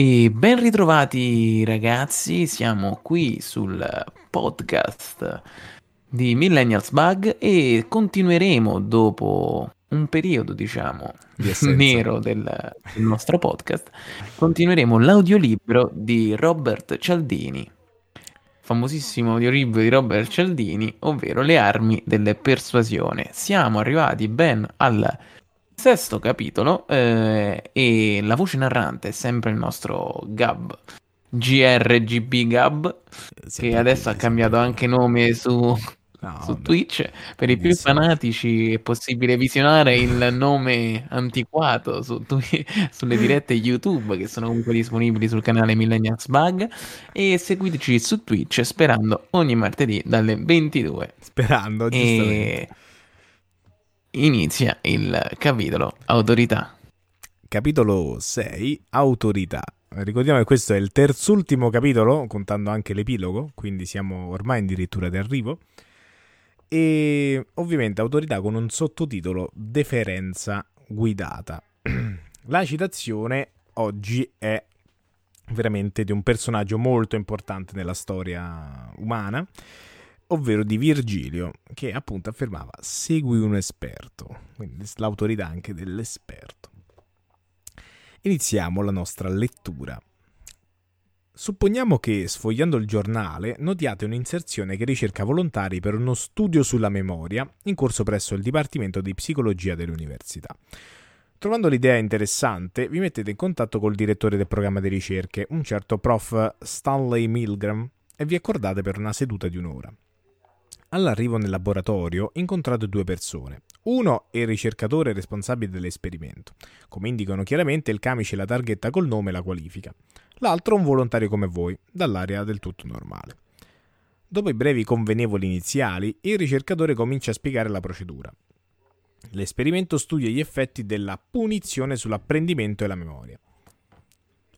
E ben ritrovati ragazzi, siamo qui sul podcast di Millennials Bug e continueremo dopo un periodo, diciamo, nero del, del nostro podcast, continueremo l'audiolibro di Robert Cialdini, famosissimo audiolibro di Robert Cialdini, ovvero Le armi delle persuasione. Siamo arrivati ben al sesto capitolo eh, e la voce narrante è sempre il nostro Gab, GRGB Gab, che Sempre adesso ha cambiato anche nome su. No, su. Twitch. Per i più fanatici è possibile visionare il nome antiquato su Twi- sulle dirette YouTube che sono comunque disponibili sul canale Millennials Bug e seguiteci su Twitch sperando ogni martedì dalle 22 Sperando, giustamente. e inizia il capitolo autorità. Capitolo 6, autorità. Ricordiamo che questo è il terzultimo capitolo, contando anche l'epilogo, quindi siamo ormai addirittura d'arrivo. E ovviamente autorità con un sottotitolo Deferenza guidata. La citazione oggi è veramente di un personaggio molto importante nella storia umana, ovvero di Virgilio, che appunto affermava segui un esperto, quindi l'autorità anche dell'esperto. Iniziamo la nostra lettura. Supponiamo che, sfogliando il giornale, notiate un'inserzione che ricerca volontari per uno studio sulla memoria in corso presso il Dipartimento di Psicologia dell'Università. Trovando l'idea interessante, vi mettete in contatto col direttore del programma di ricerche, un certo prof Stanley Milgram, e vi accordate per una seduta di un'ora. All'arrivo nel laboratorio incontrate due persone. Uno è il ricercatore responsabile dell'esperimento, come indicano chiaramente il camice la targhetta col nome e la qualifica. L'altro un volontario come voi, dall'area del tutto normale. Dopo i brevi convenevoli iniziali, il ricercatore comincia a spiegare la procedura. L'esperimento studia gli effetti della punizione sull'apprendimento e la memoria.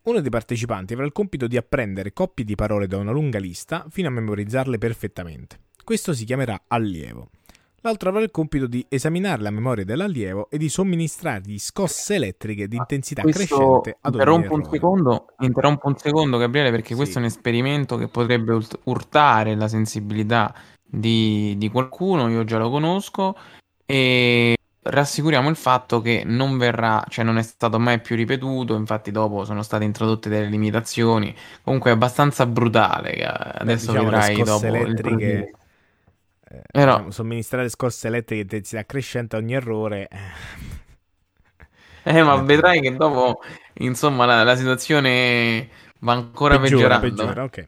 Uno dei partecipanti avrà il compito di apprendere coppie di parole da una lunga lista fino a memorizzarle perfettamente. Questo si chiamerà allievo. L'altro avrà il compito di esaminare la memoria dell'allievo e di somministrargli scosse elettriche di intensità crescente ad ogni interrompo un secondo, interrompo un secondo Gabriele perché Sì. questo è un esperimento che potrebbe urt- urtare la sensibilità di, di qualcuno, io già lo conosco e rassicuriamo il fatto che non verrà, cioè non è stato mai più ripetuto, infatti dopo sono state introdotte delle limitazioni, comunque è abbastanza brutale, che adesso diciamo, le vedrai dopo elettriche-. Eh, Però- diciamo, somministrare scosse elettriche di intensità crescente a ogni errore. eh, Eh, ma Eh. vedrai che dopo, insomma, la, la situazione va ancora peggiora, peggiorando. peggiora, ok.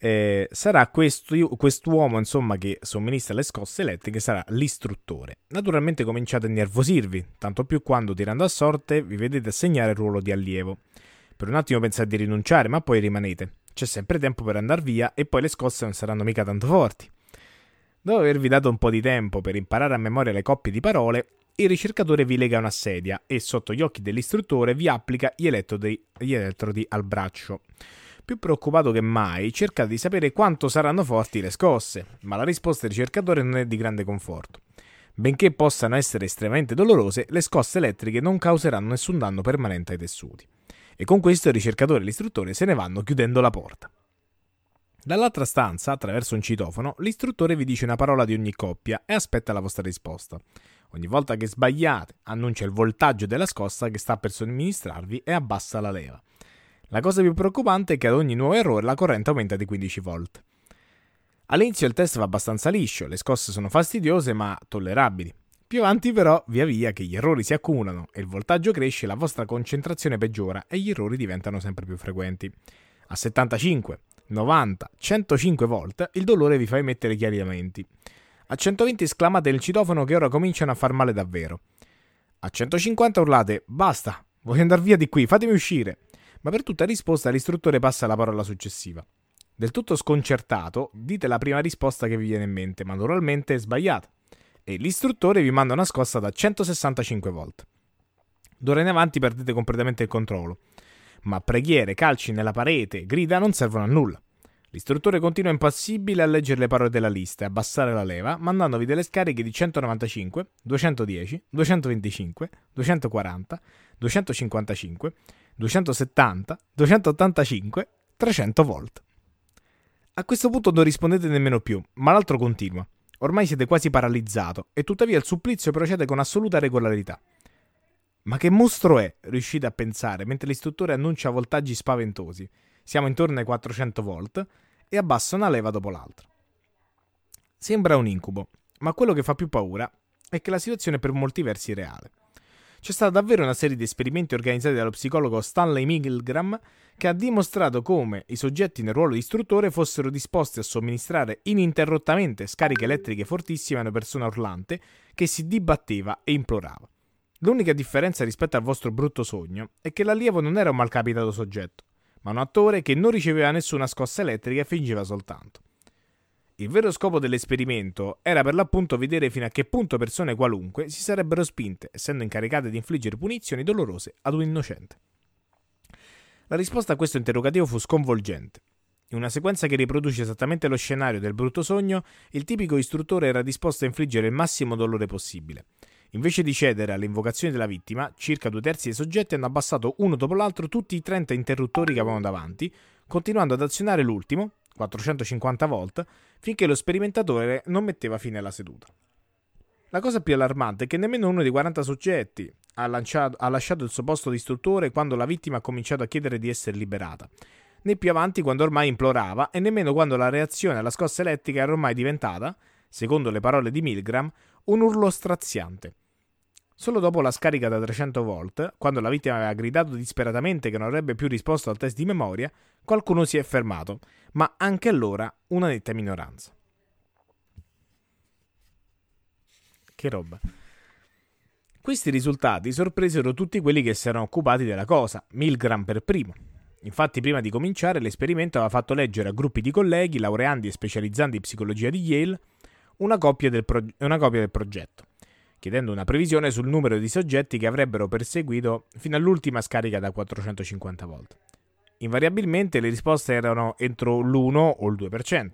Eh, sarà questo, quest'uomo, insomma, che somministra le scosse elettriche, sarà l'istruttore. Naturalmente cominciate a nervosirvi, tanto più quando, tirando a sorte, vi vedete assegnare il ruolo di allievo. Per un attimo pensate di rinunciare, ma poi rimanete. C'è sempre tempo per andare via e poi le scosse non saranno mica tanto forti. Dopo avervi dato un po' di tempo per imparare a memoria le coppie di parole, il ricercatore vi lega una sedia e sotto gli occhi dell'istruttore vi applica gli elettrodi, gli elettrodi al braccio. Più preoccupato che mai, cercate di sapere quanto saranno forti le scosse, ma la risposta del ricercatore non è di grande conforto. Benché possano essere estremamente dolorose, le scosse elettriche non causeranno nessun danno permanente ai tessuti. E con questo il ricercatore e l'istruttore se ne vanno chiudendo la porta. Dall'altra stanza, attraverso un citofono, l'istruttore vi dice una parola di ogni coppia e aspetta la vostra risposta. Ogni volta che sbagliate, annuncia il voltaggio della scossa che sta per somministrarvi e abbassa la leva. La cosa più preoccupante è che ad ogni nuovo errore la corrente aumenta di 15 volt. All'inizio il test va abbastanza liscio, le scosse sono fastidiose ma tollerabili. Più avanti però, via via che gli errori si accumulano e il voltaggio cresce, la vostra concentrazione peggiora e gli errori diventano sempre più frequenti. A 75, 90, 105 volt il dolore vi fa emettere chiarimenti. A 120 esclamate nel citofono che ora cominciano a far male davvero. A 150 urlate basta, voglio andare via di qui, fatemi uscire. Ma per tutta risposta l'istruttore passa la parola successiva. Del tutto sconcertato, dite la prima risposta che vi viene in mente, ma naturalmente è sbagliata. E l'istruttore vi manda una scossa da 165 volt. D'ora in avanti perdete completamente il controllo. Ma preghiere, calci nella parete, grida non servono a nulla. L'istruttore continua impassibile a leggere le parole della lista e abbassare la leva, mandandovi delle scariche di 195, 210, 225, 240, 255, 270, 285, 300 volt. A questo punto non rispondete nemmeno più, ma l'altro continua. Ormai siete quasi paralizzato e tuttavia il supplizio procede con assoluta regolarità. Ma che mostro è? Riuscite a pensare mentre l'istruttore annuncia voltaggi spaventosi. Siamo intorno ai 400 volt e abbassa una leva dopo l'altra. Sembra un incubo, ma quello che fa più paura è che la situazione è per molti versi reale. C'è stata davvero una serie di esperimenti organizzati dallo psicologo Stanley Milgram che ha dimostrato come i soggetti nel ruolo di istruttore fossero disposti a somministrare ininterrottamente scariche elettriche fortissime a una persona urlante che si dibatteva e implorava. L'unica differenza rispetto al vostro brutto sogno è che l'allievo non era un malcapitato soggetto, ma un attore che non riceveva nessuna scossa elettrica e fingeva soltanto. Il vero scopo dell'esperimento era per l'appunto vedere fino a che punto persone qualunque si sarebbero spinte, essendo incaricate di infliggere punizioni dolorose ad un innocente. La risposta a questo interrogativo fu sconvolgente. In una sequenza che riproduce esattamente lo scenario del brutto sogno, il tipico istruttore era disposto a infliggere il massimo dolore possibile. Invece di cedere alle invocazioni della vittima, circa due terzi dei soggetti hanno abbassato uno dopo l'altro tutti i 30 interruttori che avevano davanti, continuando ad azionare l'ultimo, 450 volt, finché lo sperimentatore non metteva fine alla seduta. La cosa più allarmante è che nemmeno uno dei 40 soggetti ha, lanciato, ha lasciato il suo posto di istruttore quando la vittima ha cominciato a chiedere di essere liberata, né più avanti quando ormai implorava e nemmeno quando la reazione alla scossa elettrica era ormai diventata, secondo le parole di Milgram, un urlo straziante. Solo dopo la scarica da 300 volt, quando la vittima aveva gridato disperatamente che non avrebbe più risposto al test di memoria, qualcuno si è fermato, ma anche allora una netta minoranza. Che roba. Questi risultati sorpresero tutti quelli che si erano occupati della cosa, Milgram per primo. Infatti, prima di cominciare, l'esperimento aveva fatto leggere a gruppi di colleghi, laureandi e specializzanti in psicologia di Yale, una copia del, pro- una copia del progetto chiedendo una previsione sul numero di soggetti che avrebbero perseguito fino all'ultima scarica da 450 volt. Invariabilmente le risposte erano entro l'1 o il 2%.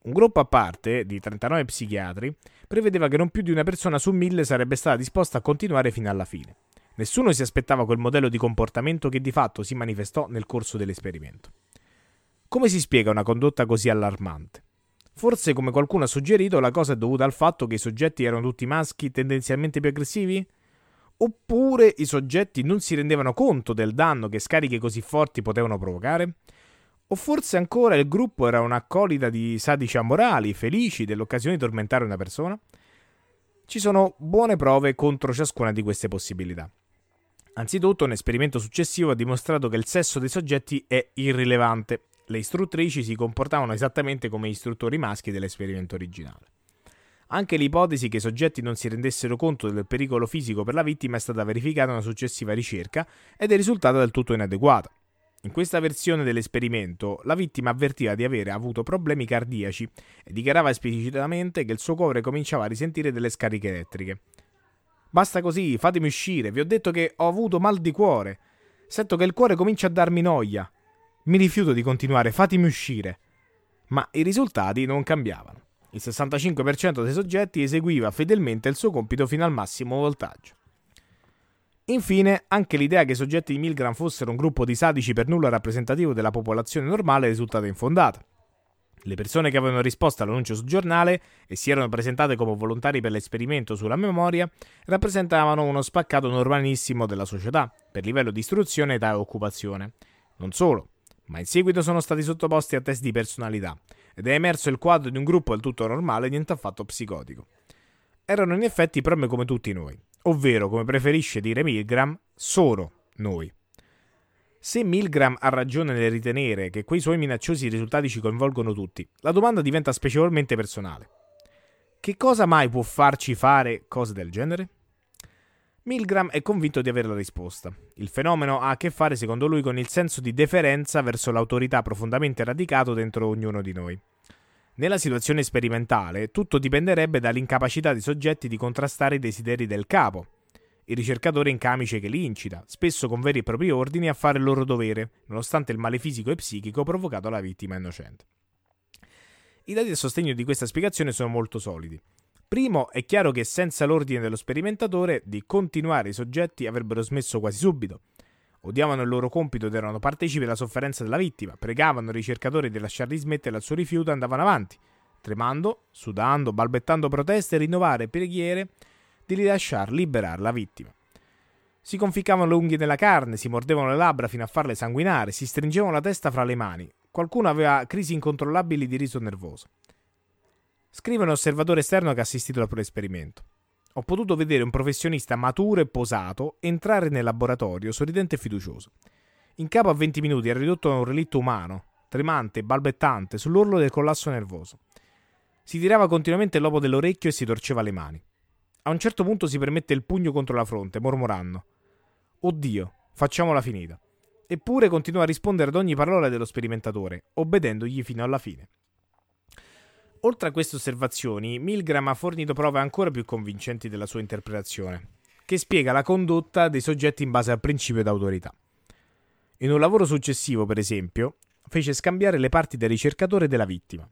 Un gruppo a parte, di 39 psichiatri, prevedeva che non più di una persona su mille sarebbe stata disposta a continuare fino alla fine. Nessuno si aspettava quel modello di comportamento che di fatto si manifestò nel corso dell'esperimento. Come si spiega una condotta così allarmante? Forse, come qualcuno ha suggerito, la cosa è dovuta al fatto che i soggetti erano tutti maschi tendenzialmente più aggressivi? Oppure i soggetti non si rendevano conto del danno che scariche così forti potevano provocare? O forse ancora il gruppo era un'accolita di sadici amorali, felici dell'occasione di tormentare una persona? Ci sono buone prove contro ciascuna di queste possibilità. Anzitutto, un esperimento successivo ha dimostrato che il sesso dei soggetti è irrilevante le istruttrici si comportavano esattamente come gli istruttori maschi dell'esperimento originale. Anche l'ipotesi che i soggetti non si rendessero conto del pericolo fisico per la vittima è stata verificata in una successiva ricerca ed è risultata del tutto inadeguata. In questa versione dell'esperimento, la vittima avvertiva di avere avuto problemi cardiaci e dichiarava esplicitamente che il suo cuore cominciava a risentire delle scariche elettriche. Basta così, fatemi uscire, vi ho detto che ho avuto mal di cuore. Sento che il cuore comincia a darmi noia. Mi rifiuto di continuare, fatemi uscire. Ma i risultati non cambiavano. Il 65% dei soggetti eseguiva fedelmente il suo compito fino al massimo voltaggio. Infine, anche l'idea che i soggetti di Milgram fossero un gruppo di sadici per nulla rappresentativo della popolazione normale è risultata infondata. Le persone che avevano risposto all'annuncio sul giornale e si erano presentate come volontari per l'esperimento sulla memoria rappresentavano uno spaccato normalissimo della società per livello di istruzione, età e occupazione. Non solo, ma in seguito sono stati sottoposti a test di personalità ed è emerso il quadro di un gruppo del tutto normale, niente affatto psicotico. Erano in effetti proprio come tutti noi, ovvero, come preferisce dire Milgram, sono noi. Se Milgram ha ragione nel ritenere che quei suoi minacciosi risultati ci coinvolgono tutti, la domanda diventa spiacevolmente personale. Che cosa mai può farci fare cose del genere? Milgram è convinto di avere la risposta. Il fenomeno ha a che fare, secondo lui, con il senso di deferenza verso l'autorità profondamente radicato dentro ognuno di noi. Nella situazione sperimentale, tutto dipenderebbe dall'incapacità dei soggetti di contrastare i desideri del capo, il ricercatore in camice che li incita, spesso con veri e propri ordini, a fare il loro dovere, nonostante il male fisico e psichico provocato alla vittima innocente. I dati a sostegno di questa spiegazione sono molto solidi. Primo, è chiaro che senza l'ordine dello sperimentatore di continuare i soggetti avrebbero smesso quasi subito. Odiavano il loro compito ed erano partecipi alla sofferenza della vittima, pregavano i ricercatori di lasciarli smettere al suo rifiuto e andavano avanti, tremando, sudando, balbettando proteste e rinnovare preghiere di rilasciar liberare la vittima. Si conficcavano le unghie nella carne, si mordevano le labbra fino a farle sanguinare, si stringevano la testa fra le mani. Qualcuno aveva crisi incontrollabili di riso nervoso. Scrive un osservatore esterno che ha assistito al esperimento. Ho potuto vedere un professionista maturo e posato entrare nel laboratorio, sorridente e fiducioso. In capo a 20 minuti era ridotto a un relitto umano, tremante balbettante, sull'orlo del collasso nervoso. Si tirava continuamente il lobo dell'orecchio e si torceva le mani. A un certo punto si permette il pugno contro la fronte, mormorando: Oddio, facciamola finita. Eppure continua a rispondere ad ogni parola dello sperimentatore, obbedendogli fino alla fine. Oltre a queste osservazioni, Milgram ha fornito prove ancora più convincenti della sua interpretazione, che spiega la condotta dei soggetti in base al principio d'autorità. In un lavoro successivo, per esempio, fece scambiare le parti del ricercatore e della vittima.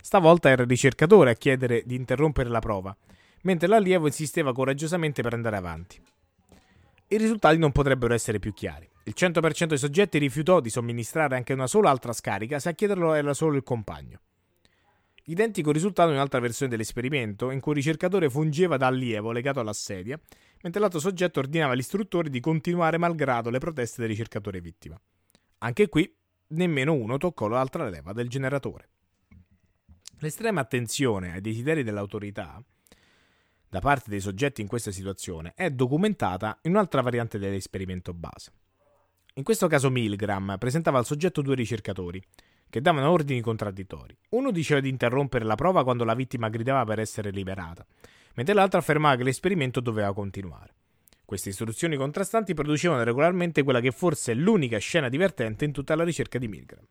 Stavolta era il ricercatore a chiedere di interrompere la prova, mentre l'allievo insisteva coraggiosamente per andare avanti. I risultati non potrebbero essere più chiari. Il 100% dei soggetti rifiutò di somministrare anche una sola altra scarica se a chiederlo era solo il compagno. Identico risultato in un'altra versione dell'esperimento, in cui il ricercatore fungeva da allievo legato alla sedia, mentre l'altro soggetto ordinava all'istruttore di continuare malgrado le proteste del ricercatore vittima. Anche qui, nemmeno uno toccò l'altra leva del generatore. L'estrema attenzione ai desideri dell'autorità da parte dei soggetti in questa situazione è documentata in un'altra variante dell'esperimento base. In questo caso Milgram presentava al soggetto due ricercatori, che davano ordini contraddittori. Uno diceva di interrompere la prova quando la vittima gridava per essere liberata, mentre l'altro affermava che l'esperimento doveva continuare. Queste istruzioni contrastanti producevano regolarmente quella che forse è l'unica scena divertente in tutta la ricerca di Milgram.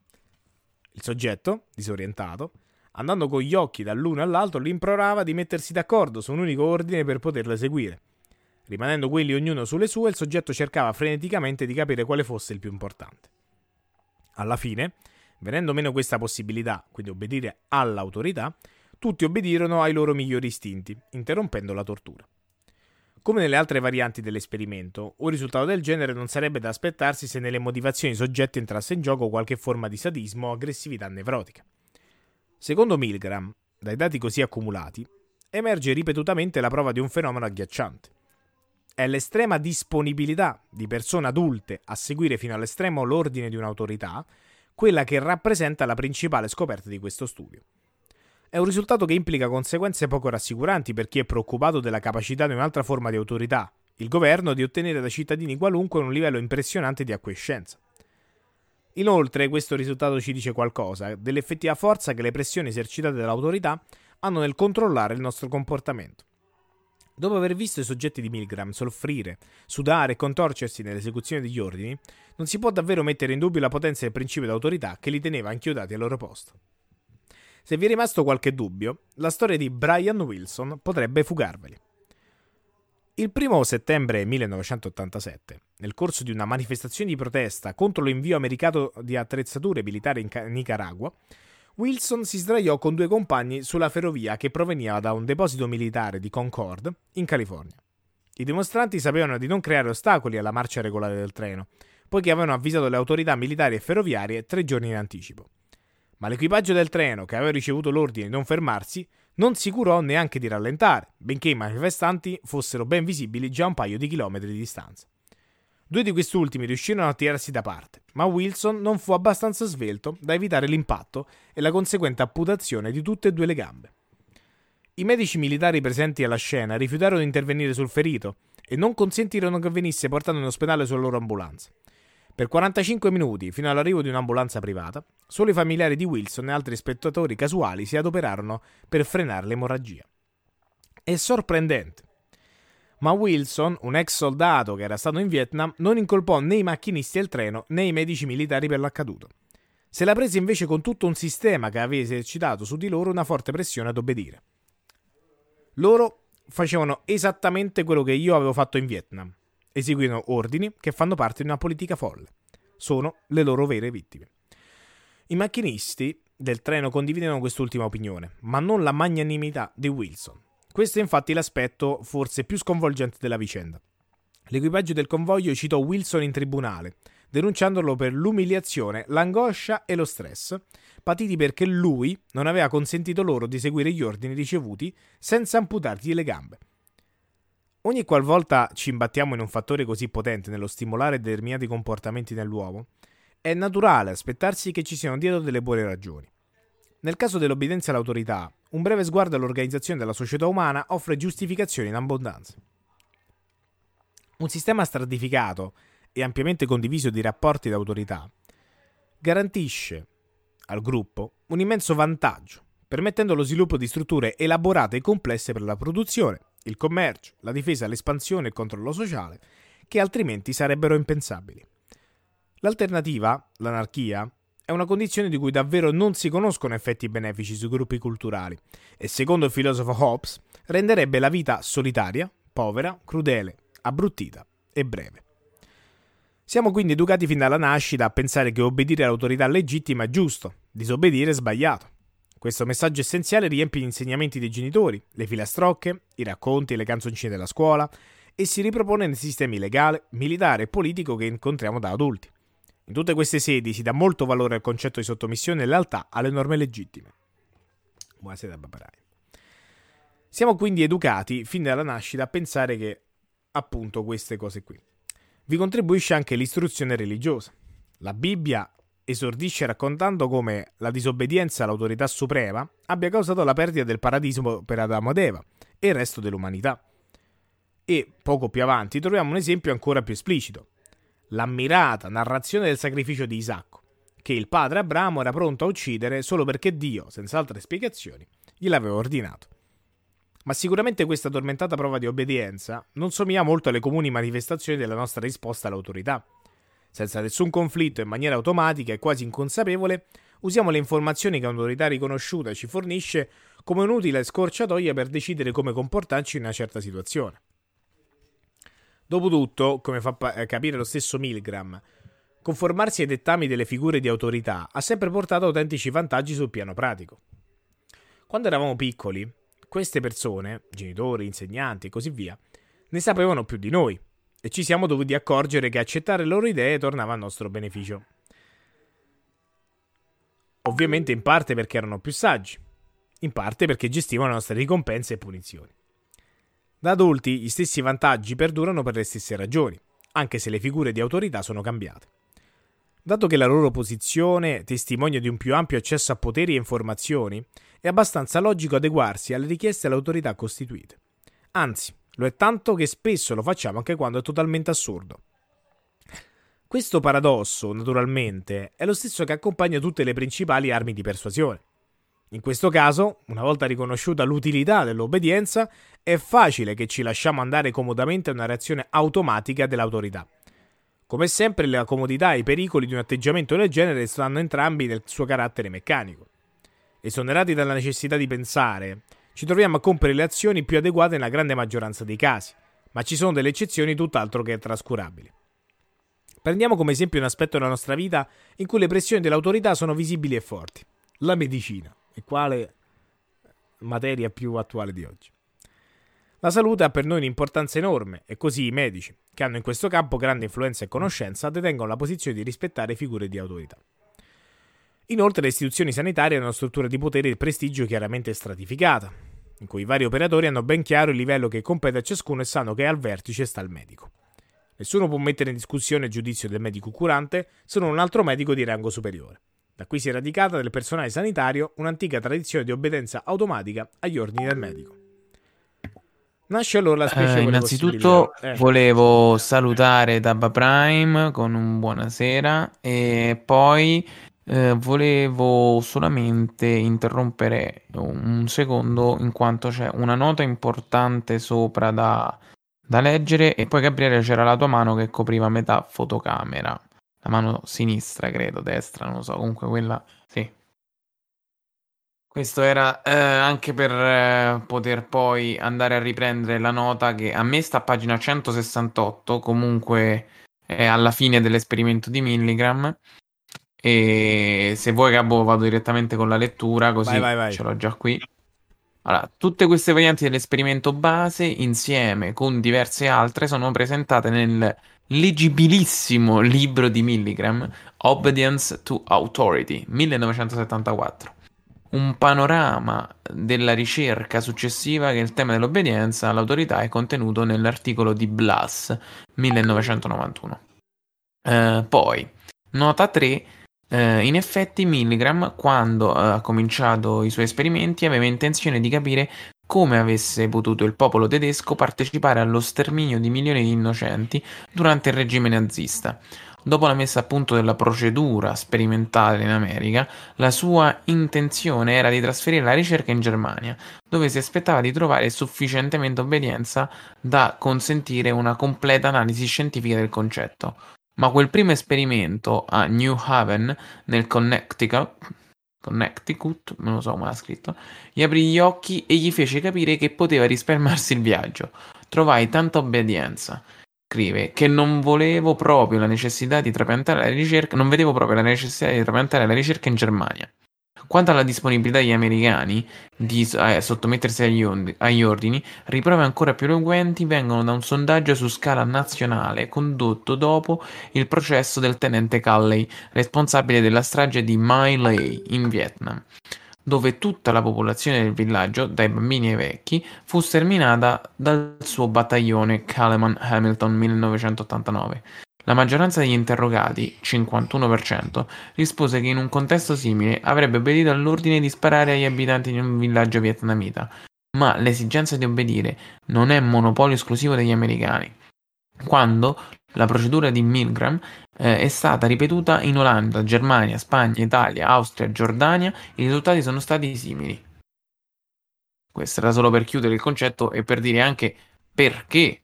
Il soggetto, disorientato, andando con gli occhi dall'uno all'altro, li implorava di mettersi d'accordo su un unico ordine per poterlo eseguire. Rimanendo quelli ognuno sulle sue, il soggetto cercava freneticamente di capire quale fosse il più importante. Alla fine, Venendo meno questa possibilità, quindi obbedire all'autorità, tutti obbedirono ai loro migliori istinti, interrompendo la tortura. Come nelle altre varianti dell'esperimento, un risultato del genere non sarebbe da aspettarsi se nelle motivazioni soggetti entrasse in gioco qualche forma di sadismo o aggressività nevrotica. Secondo Milgram, dai dati così accumulati, emerge ripetutamente la prova di un fenomeno agghiacciante. È l'estrema disponibilità di persone adulte a seguire fino all'estremo l'ordine di un'autorità quella che rappresenta la principale scoperta di questo studio. È un risultato che implica conseguenze poco rassicuranti per chi è preoccupato della capacità di un'altra forma di autorità, il governo, di ottenere da cittadini qualunque un livello impressionante di acquiescenza. Inoltre, questo risultato ci dice qualcosa dell'effettiva forza che le pressioni esercitate dall'autorità hanno nel controllare il nostro comportamento. Dopo aver visto i soggetti di Milgram soffrire, sudare e contorcersi nell'esecuzione degli ordini, non si può davvero mettere in dubbio la potenza del principio d'autorità che li teneva inchiodati al loro posto. Se vi è rimasto qualche dubbio, la storia di Brian Wilson potrebbe fugarveli. Il 1 settembre 1987, nel corso di una manifestazione di protesta contro l'invio americano di attrezzature militari in Nicaragua, Wilson si sdraiò con due compagni sulla ferrovia che proveniva da un deposito militare di Concord, in California. I dimostranti sapevano di non creare ostacoli alla marcia regolare del treno, poiché avevano avvisato le autorità militari e ferroviarie tre giorni in anticipo. Ma l'equipaggio del treno, che aveva ricevuto l'ordine di non fermarsi, non si curò neanche di rallentare, benché i manifestanti fossero ben visibili già a un paio di chilometri di distanza. Due di quest'ultimi riuscirono a tirarsi da parte, ma Wilson non fu abbastanza svelto da evitare l'impatto e la conseguente amputazione di tutte e due le gambe. I medici militari presenti alla scena rifiutarono di intervenire sul ferito e non consentirono che venisse portato in ospedale sulla loro ambulanza. Per 45 minuti, fino all'arrivo di un'ambulanza privata, solo i familiari di Wilson e altri spettatori casuali si adoperarono per frenare l'emorragia. È sorprendente ma Wilson, un ex soldato che era stato in Vietnam, non incolpò né i macchinisti del treno né i medici militari per l'accaduto. Se la prese invece con tutto un sistema che aveva esercitato su di loro una forte pressione ad obbedire. Loro facevano esattamente quello che io avevo fatto in Vietnam. Eseguivano ordini che fanno parte di una politica folle. Sono le loro vere vittime. I macchinisti del treno condividevano quest'ultima opinione, ma non la magnanimità di Wilson. Questo è infatti l'aspetto forse più sconvolgente della vicenda. L'equipaggio del convoglio citò Wilson in tribunale, denunciandolo per l'umiliazione, l'angoscia e lo stress, patiti perché lui non aveva consentito loro di seguire gli ordini ricevuti senza amputargli le gambe. Ogni qualvolta ci imbattiamo in un fattore così potente nello stimolare determinati comportamenti nell'uomo, è naturale aspettarsi che ci siano dietro delle buone ragioni. Nel caso dell'obbedienza all'autorità, un breve sguardo all'organizzazione della società umana offre giustificazioni in abbondanza. Un sistema stratificato e ampiamente condiviso di rapporti d'autorità garantisce al gruppo un immenso vantaggio, permettendo lo sviluppo di strutture elaborate e complesse per la produzione, il commercio, la difesa, l'espansione e il controllo sociale, che altrimenti sarebbero impensabili. L'alternativa, l'anarchia, è una condizione di cui davvero non si conoscono effetti benefici sui gruppi culturali e, secondo il filosofo Hobbes, renderebbe la vita solitaria, povera, crudele, abbruttita e breve. Siamo quindi educati fin dalla nascita a pensare che obbedire all'autorità legittima è giusto, disobbedire è sbagliato. Questo messaggio essenziale riempie gli insegnamenti dei genitori, le filastrocche, i racconti e le canzoncine della scuola e si ripropone nei sistemi legale, militare e politico che incontriamo da adulti. In tutte queste sedi si dà molto valore al concetto di sottomissione e lealtà alle norme legittime. Buonasera, Babarai. Siamo quindi educati fin dalla nascita a pensare che appunto queste cose qui. Vi contribuisce anche l'istruzione religiosa. La Bibbia esordisce raccontando come la disobbedienza all'autorità suprema abbia causato la perdita del paradiso per Adamo ed Eva e il resto dell'umanità. E poco più avanti troviamo un esempio ancora più esplicito, l'ammirata narrazione del sacrificio di Isacco, che il padre Abramo era pronto a uccidere solo perché Dio, senza altre spiegazioni, gliel'aveva ordinato. Ma sicuramente questa tormentata prova di obbedienza non somiglia molto alle comuni manifestazioni della nostra risposta all'autorità. Senza nessun conflitto, in maniera automatica e quasi inconsapevole, usiamo le informazioni che un'autorità riconosciuta ci fornisce come un'utile scorciatoia per decidere come comportarci in una certa situazione. Dopotutto, come fa pa- capire lo stesso Milgram, conformarsi ai dettami delle figure di autorità ha sempre portato autentici vantaggi sul piano pratico. Quando eravamo piccoli, queste persone, genitori, insegnanti e così via, ne sapevano più di noi e ci siamo dovuti accorgere che accettare le loro idee tornava a nostro beneficio. Ovviamente in parte perché erano più saggi, in parte perché gestivano le nostre ricompense e punizioni. Da adulti gli stessi vantaggi perdurano per le stesse ragioni, anche se le figure di autorità sono cambiate. Dato che la loro posizione testimonia di un più ampio accesso a poteri e informazioni, è abbastanza logico adeguarsi alle richieste alle autorità costituite. Anzi, lo è tanto che spesso lo facciamo anche quando è totalmente assurdo. Questo paradosso, naturalmente, è lo stesso che accompagna tutte le principali armi di persuasione. In questo caso, una volta riconosciuta l'utilità dell'obbedienza, è facile che ci lasciamo andare comodamente a una reazione automatica dell'autorità. Come sempre, la comodità e i pericoli di un atteggiamento del genere stanno entrambi nel suo carattere meccanico. Esonerati dalla necessità di pensare, ci troviamo a compiere le azioni più adeguate nella grande maggioranza dei casi, ma ci sono delle eccezioni tutt'altro che trascurabili. Prendiamo come esempio un aspetto della nostra vita in cui le pressioni dell'autorità sono visibili e forti, la medicina, e quale materia più attuale di oggi. La salute ha per noi un'importanza enorme e così i medici, che hanno in questo campo grande influenza e conoscenza, detengono la posizione di rispettare figure di autorità. Inoltre le istituzioni sanitarie hanno una struttura di potere e prestigio chiaramente stratificata, in cui i vari operatori hanno ben chiaro il livello che compete a ciascuno e sanno che al vertice sta il medico. Nessuno può mettere in discussione il giudizio del medico curante se non un altro medico di rango superiore. Da qui si è radicata nel personale sanitario un'antica tradizione di obbedienza automatica agli ordini del medico. Nasce allora la specie Eh, innanzitutto eh. volevo salutare Dabba Prime con un buonasera e poi eh, volevo solamente interrompere un secondo in quanto c'è una nota importante sopra da, da leggere e poi Gabriele c'era la tua mano che copriva metà fotocamera, la mano sinistra credo, destra, non lo so, comunque quella sì. Questo era eh, anche per eh, poter poi andare a riprendere la nota che a me sta a pagina 168, comunque è alla fine dell'esperimento di Milligram. E se vuoi, Gabbo, vado direttamente con la lettura, così Vai, vai, vai. ce l'ho già qui. Allora, tutte queste varianti dell'esperimento base, insieme con diverse altre, sono presentate nel leggibilissimo libro di Milligram, Obedience to Authority, 1974. Un panorama della ricerca successiva che il tema dell'obbedienza all'autorità è contenuto nell'articolo di Blas, 1991. Eh, poi, nota 3, eh, in effetti Milligram, quando eh, ha cominciato i suoi esperimenti, aveva intenzione di capire come avesse potuto il popolo tedesco partecipare allo sterminio di milioni di innocenti durante il regime nazista. Dopo la messa a punto della procedura sperimentale in America, la sua intenzione era di trasferire la ricerca in Germania, dove si aspettava di trovare sufficientemente obbedienza da consentire una completa analisi scientifica del concetto. Ma quel primo esperimento a New Haven, nel Connecticut, Connecticut, non lo so come l'ha scritto, gli aprì gli occhi e gli fece capire che poteva risparmiarsi il viaggio. Trovai tanta obbedienza, scrive, che non volevo proprio la necessità di trapiantare la ricerca, non vedevo proprio la necessità di trapiantare la ricerca in Germania. Quanto alla disponibilità degli americani di eh, sottomettersi agli, on- agli, ordini, riprove ancora più eloquenti vengono da un sondaggio su scala nazionale condotto dopo il processo del tenente Calley, responsabile della strage di My Lai in Vietnam, dove tutta la popolazione del villaggio, dai bambini ai vecchi, fu sterminata dal suo battaglione Kaleman Hamilton 1989. La maggioranza degli interrogati, 51%, rispose che in un contesto simile avrebbe obbedito all'ordine di sparare agli abitanti di un villaggio vietnamita, ma l'esigenza di obbedire non è monopolio esclusivo degli americani. Quando la procedura di Milgram eh, è stata ripetuta in Olanda, Germania, Spagna, Italia, Austria, Giordania, i risultati sono stati simili. Questo era solo per chiudere il concetto e per dire anche perché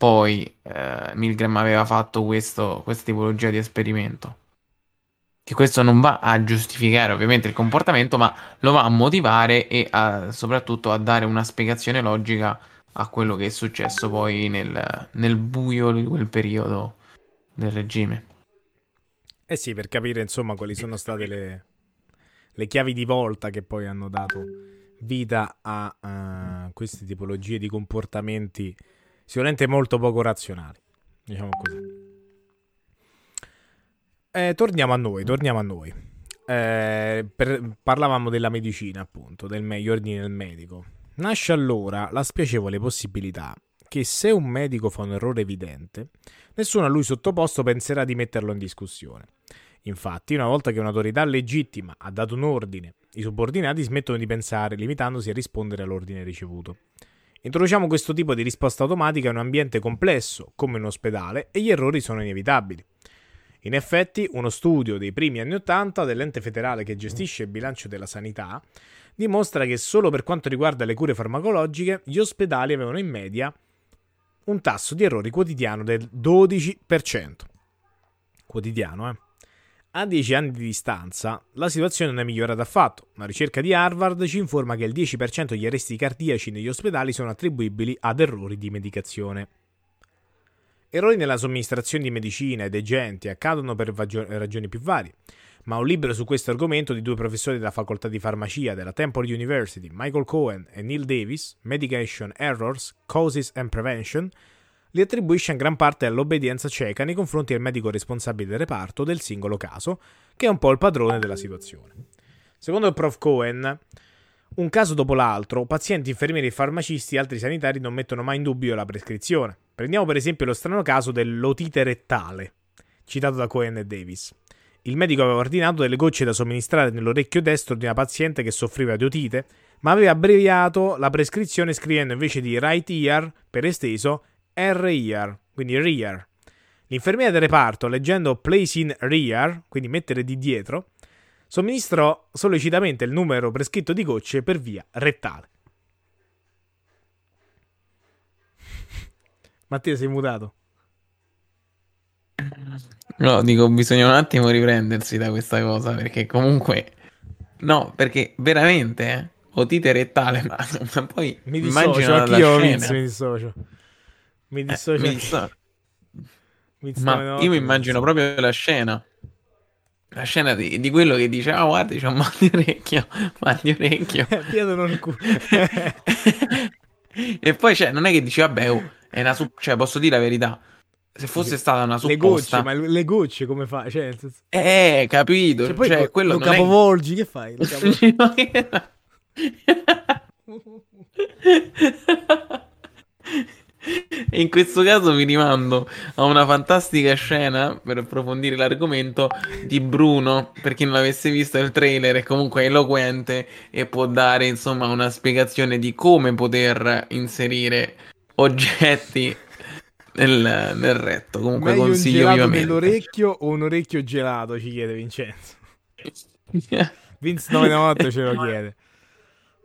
poi eh, Milgram aveva fatto questo, questa tipologia di esperimento. Che questo non va a giustificare ovviamente il comportamento, ma lo va a motivare e a, soprattutto a dare una spiegazione logica a quello che è successo poi nel, nel buio di quel periodo del regime. Eh sì, per capire insomma quali sono state le, le chiavi di volta che poi hanno dato vita a uh, queste tipologie di comportamenti sicuramente molto poco razionali, diciamo così. Eh, torniamo a noi, torniamo a noi. Eh, per, parlavamo della medicina, appunto, del me- gli ordini del medico. Nasce allora la spiacevole possibilità che se un medico fa un errore evidente, nessuno a lui sottoposto penserà di metterlo in discussione. Infatti, una volta che un'autorità legittima ha dato un ordine, i subordinati smettono di pensare, limitandosi a rispondere all'ordine ricevuto. Introduciamo questo tipo di risposta automatica in un ambiente complesso, come un ospedale, e gli errori sono inevitabili. In effetti, uno studio dei primi anni Ottanta dell'ente federale che gestisce il bilancio della sanità dimostra che solo per quanto riguarda le cure farmacologiche, gli ospedali avevano in media un tasso di errori quotidiano del 12%. Quotidiano, eh? A 10 anni di distanza, la situazione non è migliorata affatto. Una ricerca di Harvard ci informa che il 10% degli arresti cardiaci negli ospedali sono attribuibili ad errori di medicazione. Errori nella somministrazione di medicina ed agenti accadono per ragioni più varie, ma un libro su questo argomento di due professori della facoltà di farmacia della Temple University, Michael Cohen e Neil Davis, Medication Errors, Causes and Prevention, li attribuisce in gran parte all'obbedienza cieca nei confronti del medico responsabile del reparto del singolo caso, che è un po' il padrone della situazione. Secondo il prof Cohen, un caso dopo l'altro, pazienti, infermieri, farmacisti e altri sanitari non mettono mai in dubbio la prescrizione. Prendiamo per esempio lo strano caso dell'otite rettale, citato da Cohen e Davis. Il medico aveva ordinato delle gocce da somministrare nell'orecchio destro di una paziente che soffriva di otite, ma aveva abbreviato la prescrizione scrivendo invece di right ear, per esteso, R-ear, quindi rear. L'infermiera del reparto, leggendo place in rear, quindi mettere di dietro, somministrò sollecitamente il numero prescritto di gocce per via rettale. Mattia, sei mutato. No, dico, bisogna un attimo riprendersi da questa cosa, perché comunque... No, perché veramente, eh, otite rettale, ma, ma poi... Mi dissocio, anch'io Vince, mi dissocio. Mi dissocio. Eh, mi disso... mi ma io mi immagino proprio la scena. la scena di, di, quello che dice ah guarda c'è un mal di orecchio mal di orecchio Chiedono il culo e poi cioè, non è che dici vabbè oh, è una su- cioè posso dire la verità se fosse stata una supposta le gocce ma le gocce come fai cioè, eh capito cioè, poi cioè, lo, quello lo capovolgi è... che fai lo capovolgi. In questo caso mi rimando a una fantastica scena per approfondire l'argomento di Bruno. Per chi non avesse visto il trailer, è comunque eloquente e può dare insomma una spiegazione di come poter inserire oggetti nel, nel retto. Comunque Meglio consiglio un vivamente. nell'orecchio o un orecchio gelato? Ci chiede Vincenzo. Vince 998 ce lo chiede.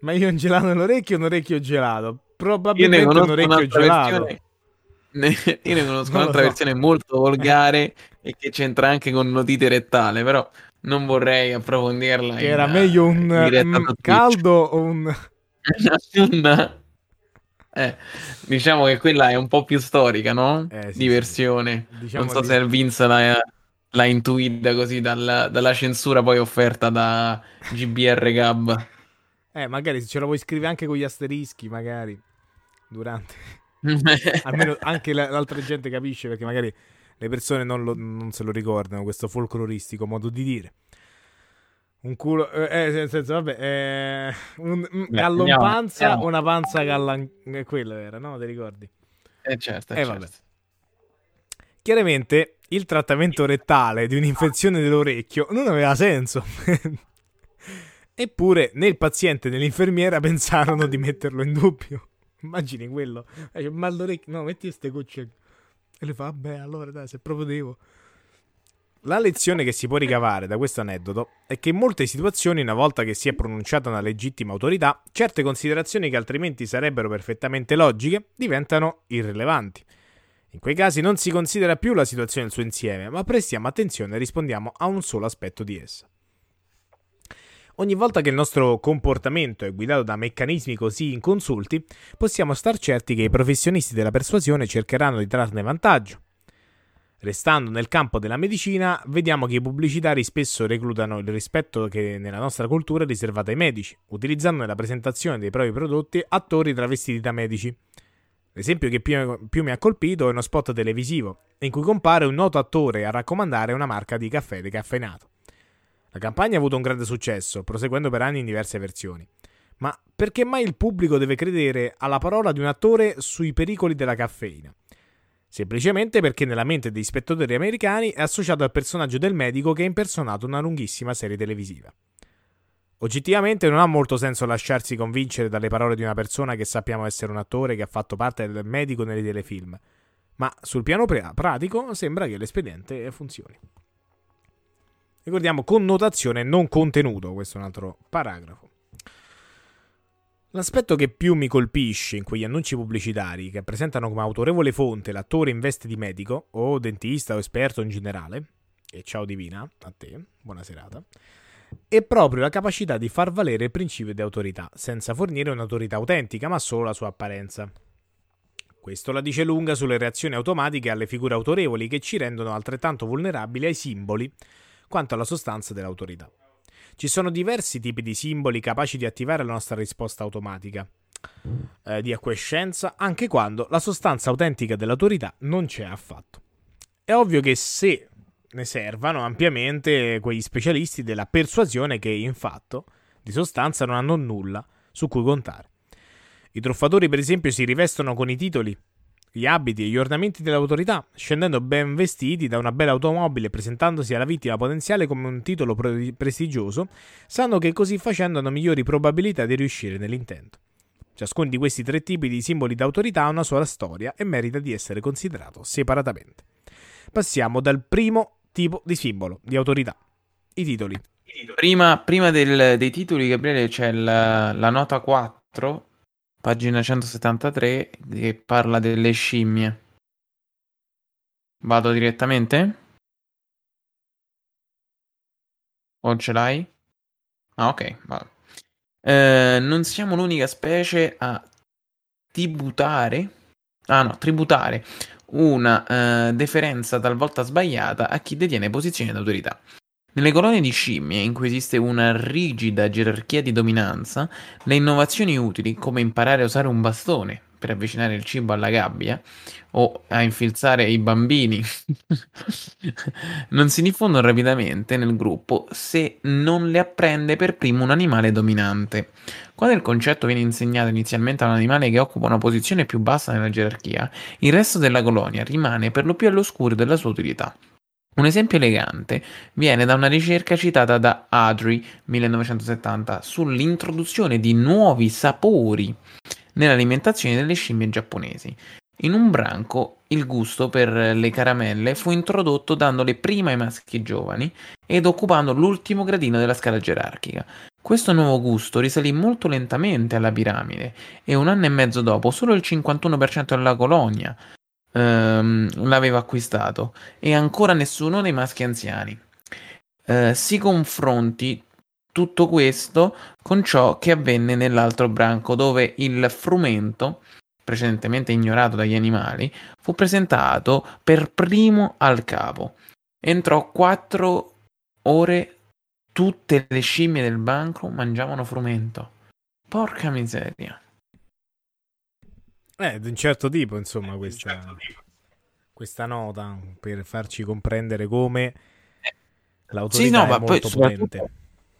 Meglio un gelato nell'orecchio o un orecchio gelato? Probabilmente un orecchio gelato. Versione... Io ne conosco un'altra so. versione molto volgare e che c'entra anche con notite rettale, però non vorrei approfondirla. Che era meglio un, un caldo o un... un... Eh, diciamo che quella è un po' più storica, no? Eh, sì, di versione. Sì. Diciamo non so di... se Vince l'ha, l'ha intuita così dalla, dalla censura poi offerta da GBR Gab. Eh, magari se ce la vuoi scrivere anche con gli asterischi, magari durante. Almeno anche l'altra gente capisce perché magari le persone non, lo, non, se lo ricordano, questo folcloristico modo di dire. Un culo, eh, nel senso, vabbè, eh, un, un Beh, gallo andiamo, una panza gallan... Eh, quello era, no? Ti ricordi? Eh certo, eh, Eh, certo. vabbè. Chiaramente il trattamento rettale di un'infezione dell'orecchio non aveva senso. Eppure né il paziente né l'infermiera pensarono di metterlo in dubbio. Immagini quello. Eh, C'è mal d'orecchio. No, metti queste gocce. E le fa, vabbè, allora dai, se proprio devo. La lezione che si può ricavare da questo aneddoto è che in molte situazioni, una volta che si è pronunciata una legittima autorità, certe considerazioni che altrimenti sarebbero perfettamente logiche diventano irrilevanti. In quei casi non si considera più la situazione nel suo insieme, ma prestiamo attenzione e rispondiamo a un solo aspetto di essa. Ogni volta che il nostro comportamento è guidato da meccanismi così inconsulti, possiamo star certi che i professionisti della persuasione cercheranno di trarne vantaggio. Restando nel campo della medicina, vediamo che i pubblicitari spesso reclutano il rispetto che nella nostra cultura è riservato ai medici, utilizzando nella presentazione dei propri prodotti attori travestiti da medici. L'esempio che più, più mi ha colpito è uno spot televisivo, in cui compare un noto attore a raccomandare una marca di caffè decaffeinato. La campagna ha avuto un grande successo, proseguendo per anni in diverse versioni. Ma perché mai il pubblico deve credere alla parola di un attore sui pericoli della caffeina? Semplicemente perché nella mente degli spettatori americani è associato al personaggio del medico che ha impersonato una lunghissima serie televisiva. Oggettivamente non ha molto senso lasciarsi convincere dalle parole di una persona che sappiamo essere un attore che ha fatto parte del medico nei telefilm, ma sul piano pra- pratico sembra che l'espediente funzioni. Ricordiamo connotazione non contenuto, questo è un altro paragrafo. L'aspetto che più mi colpisce in quegli annunci pubblicitari che presentano come autorevole fonte l'attore in veste di medico o dentista o esperto in generale, e ciao Divina, a te, buona serata, è proprio la capacità di far valere il principio di autorità, senza fornire un'autorità autentica, ma solo la sua apparenza. Questo la dice lunga sulle reazioni automatiche alle figure autorevoli che ci rendono altrettanto vulnerabili ai simboli quanto alla sostanza dell'autorità. Ci sono diversi tipi di simboli capaci di attivare la nostra risposta automatica eh, di acquiescenza anche quando la sostanza autentica dell'autorità non c'è affatto. È ovvio che se ne servano ampiamente quegli specialisti della persuasione che in fatto di sostanza non hanno nulla su cui contare. I truffatori, per esempio, si rivestono con i titoli, gli abiti e gli ornamenti dell'autorità, scendendo ben vestiti da una bella automobile e presentandosi alla vittima potenziale come un titolo pre- prestigioso, sanno che così facendo hanno migliori probabilità di riuscire nell'intento. Ciascuno di questi tre tipi di simboli d'autorità ha una sua storia e merita di essere considerato separatamente. Passiamo dal primo tipo di simbolo di autorità, i titoli. Prima, prima del- dei titoli, Gabriele, c'è la, la nota 4, pagina 173, che parla delle scimmie. Vado direttamente? O ce l'hai? Ah, ok, vado. Eh, non siamo l'unica specie a tributare, ah no, tributare una eh, deferenza talvolta sbagliata a chi detiene posizioni d'autorità. Nelle colonie di scimmie, in cui esiste una rigida gerarchia di dominanza, le innovazioni utili, come imparare a usare un bastone per avvicinare il cibo alla gabbia o a infilzare i bambini, non si diffondono rapidamente nel gruppo se non le apprende per primo un animale dominante. Quando il concetto viene insegnato inizialmente a un animale che occupa una posizione più bassa nella gerarchia, il resto della colonia rimane per lo più all'oscuro della sua utilità. Un esempio elegante viene da una ricerca citata da Adri 1970 sull'introduzione di nuovi sapori nell'alimentazione delle scimmie giapponesi. In un branco il gusto per le caramelle fu introdotto dandole prima ai maschi giovani ed occupando l'ultimo gradino della scala gerarchica. Questo nuovo gusto risalì molto lentamente alla piramide e un anno e mezzo dopo solo il 51% della colonia ehm, l'aveva acquistato. E ancora nessuno dei maschi anziani. Eh, si confronti tutto questo con ciò che avvenne nell'altro branco dove il frumento precedentemente ignorato dagli animali fu presentato per primo al capo. Entrò quattro ore tutte le scimmie del banco mangiavano frumento. Porca miseria eh, di un certo tipo, insomma, eh, questa, certo tipo. questa nota per farci comprendere come l'autorità sì, no, ma poi soprattutto,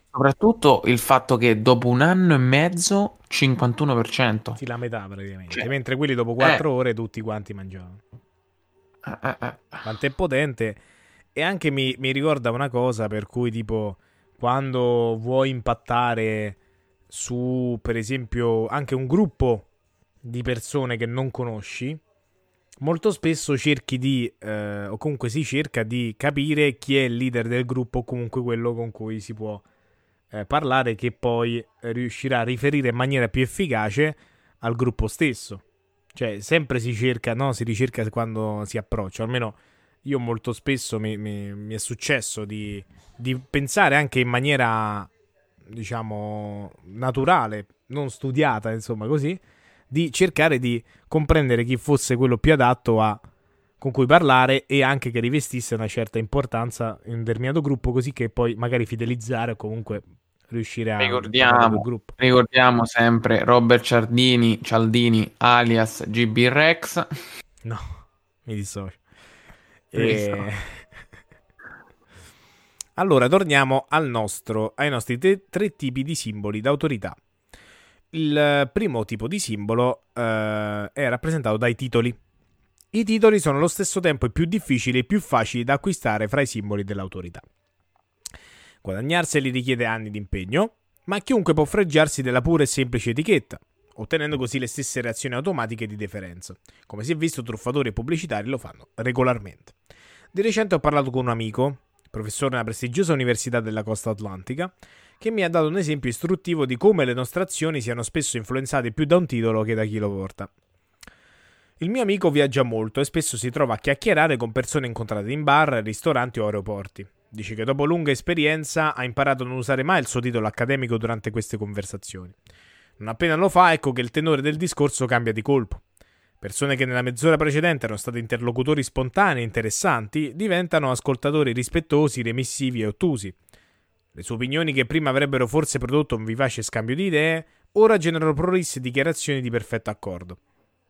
soprattutto, il fatto che dopo un anno e mezzo 51%. Sì, la metà praticamente. Cioè, mentre quelli dopo 4 eh. ore tutti quanti mangiavano. Eh, eh, eh. Quanto è potente. E anche mi, mi ricorda una cosa per cui tipo quando vuoi impattare su per esempio anche un gruppo di persone che non conosci, molto spesso cerchi di, eh, o comunque si cerca di capire chi è il leader del gruppo o comunque quello con cui si può eh, parlare che poi riuscirà a riferire in maniera più efficace al gruppo stesso. Cioè, sempre si cerca, no? Si ricerca quando si approccia, almeno io molto spesso mi, mi, mi è successo di, di pensare anche in maniera, diciamo, naturale, non studiata, insomma, così, di cercare di comprendere chi fosse quello più adatto a, con cui parlare e anche che rivestisse una certa importanza in un determinato gruppo, così che poi magari fidelizzare o comunque riuscire a ricordiamo, gruppo. ricordiamo sempre Robert Ciardini, Cialdini alias GB Rex. No, mi dissocio. E... allora, torniamo al nostro, ai nostri te- tre tipi di simboli d'autorità. Il primo tipo di simbolo eh, è rappresentato dai titoli. I titoli sono allo stesso tempo i più difficili e più facili da acquistare fra i simboli dell'autorità. Guadagnarseli richiede anni di impegno, ma chiunque può freggiarsi della pura e semplice etichetta, ottenendo così le stesse reazioni automatiche di deferenza. Come si è visto, truffatori e pubblicitari lo fanno regolarmente. Di recente ho parlato con un amico, professore una prestigiosa università della costa atlantica, che mi ha dato un esempio istruttivo di come le nostre azioni siano spesso influenzate più da un titolo che da chi lo porta. Il mio amico viaggia molto e spesso si trova a chiacchierare con persone incontrate in bar, ristoranti o aeroporti. Dice che dopo lunga esperienza ha imparato a non usare mai il suo titolo accademico durante queste conversazioni. Non appena lo fa, ecco che il tenore del discorso cambia di colpo. Persone che nella mezz'ora precedente erano stati interlocutori spontanei e interessanti diventano ascoltatori rispettosi, remissivi e ottusi. Le sue opinioni, che prima avrebbero forse prodotto un vivace scambio di idee, ora generano prolisse dichiarazioni di perfetto accordo.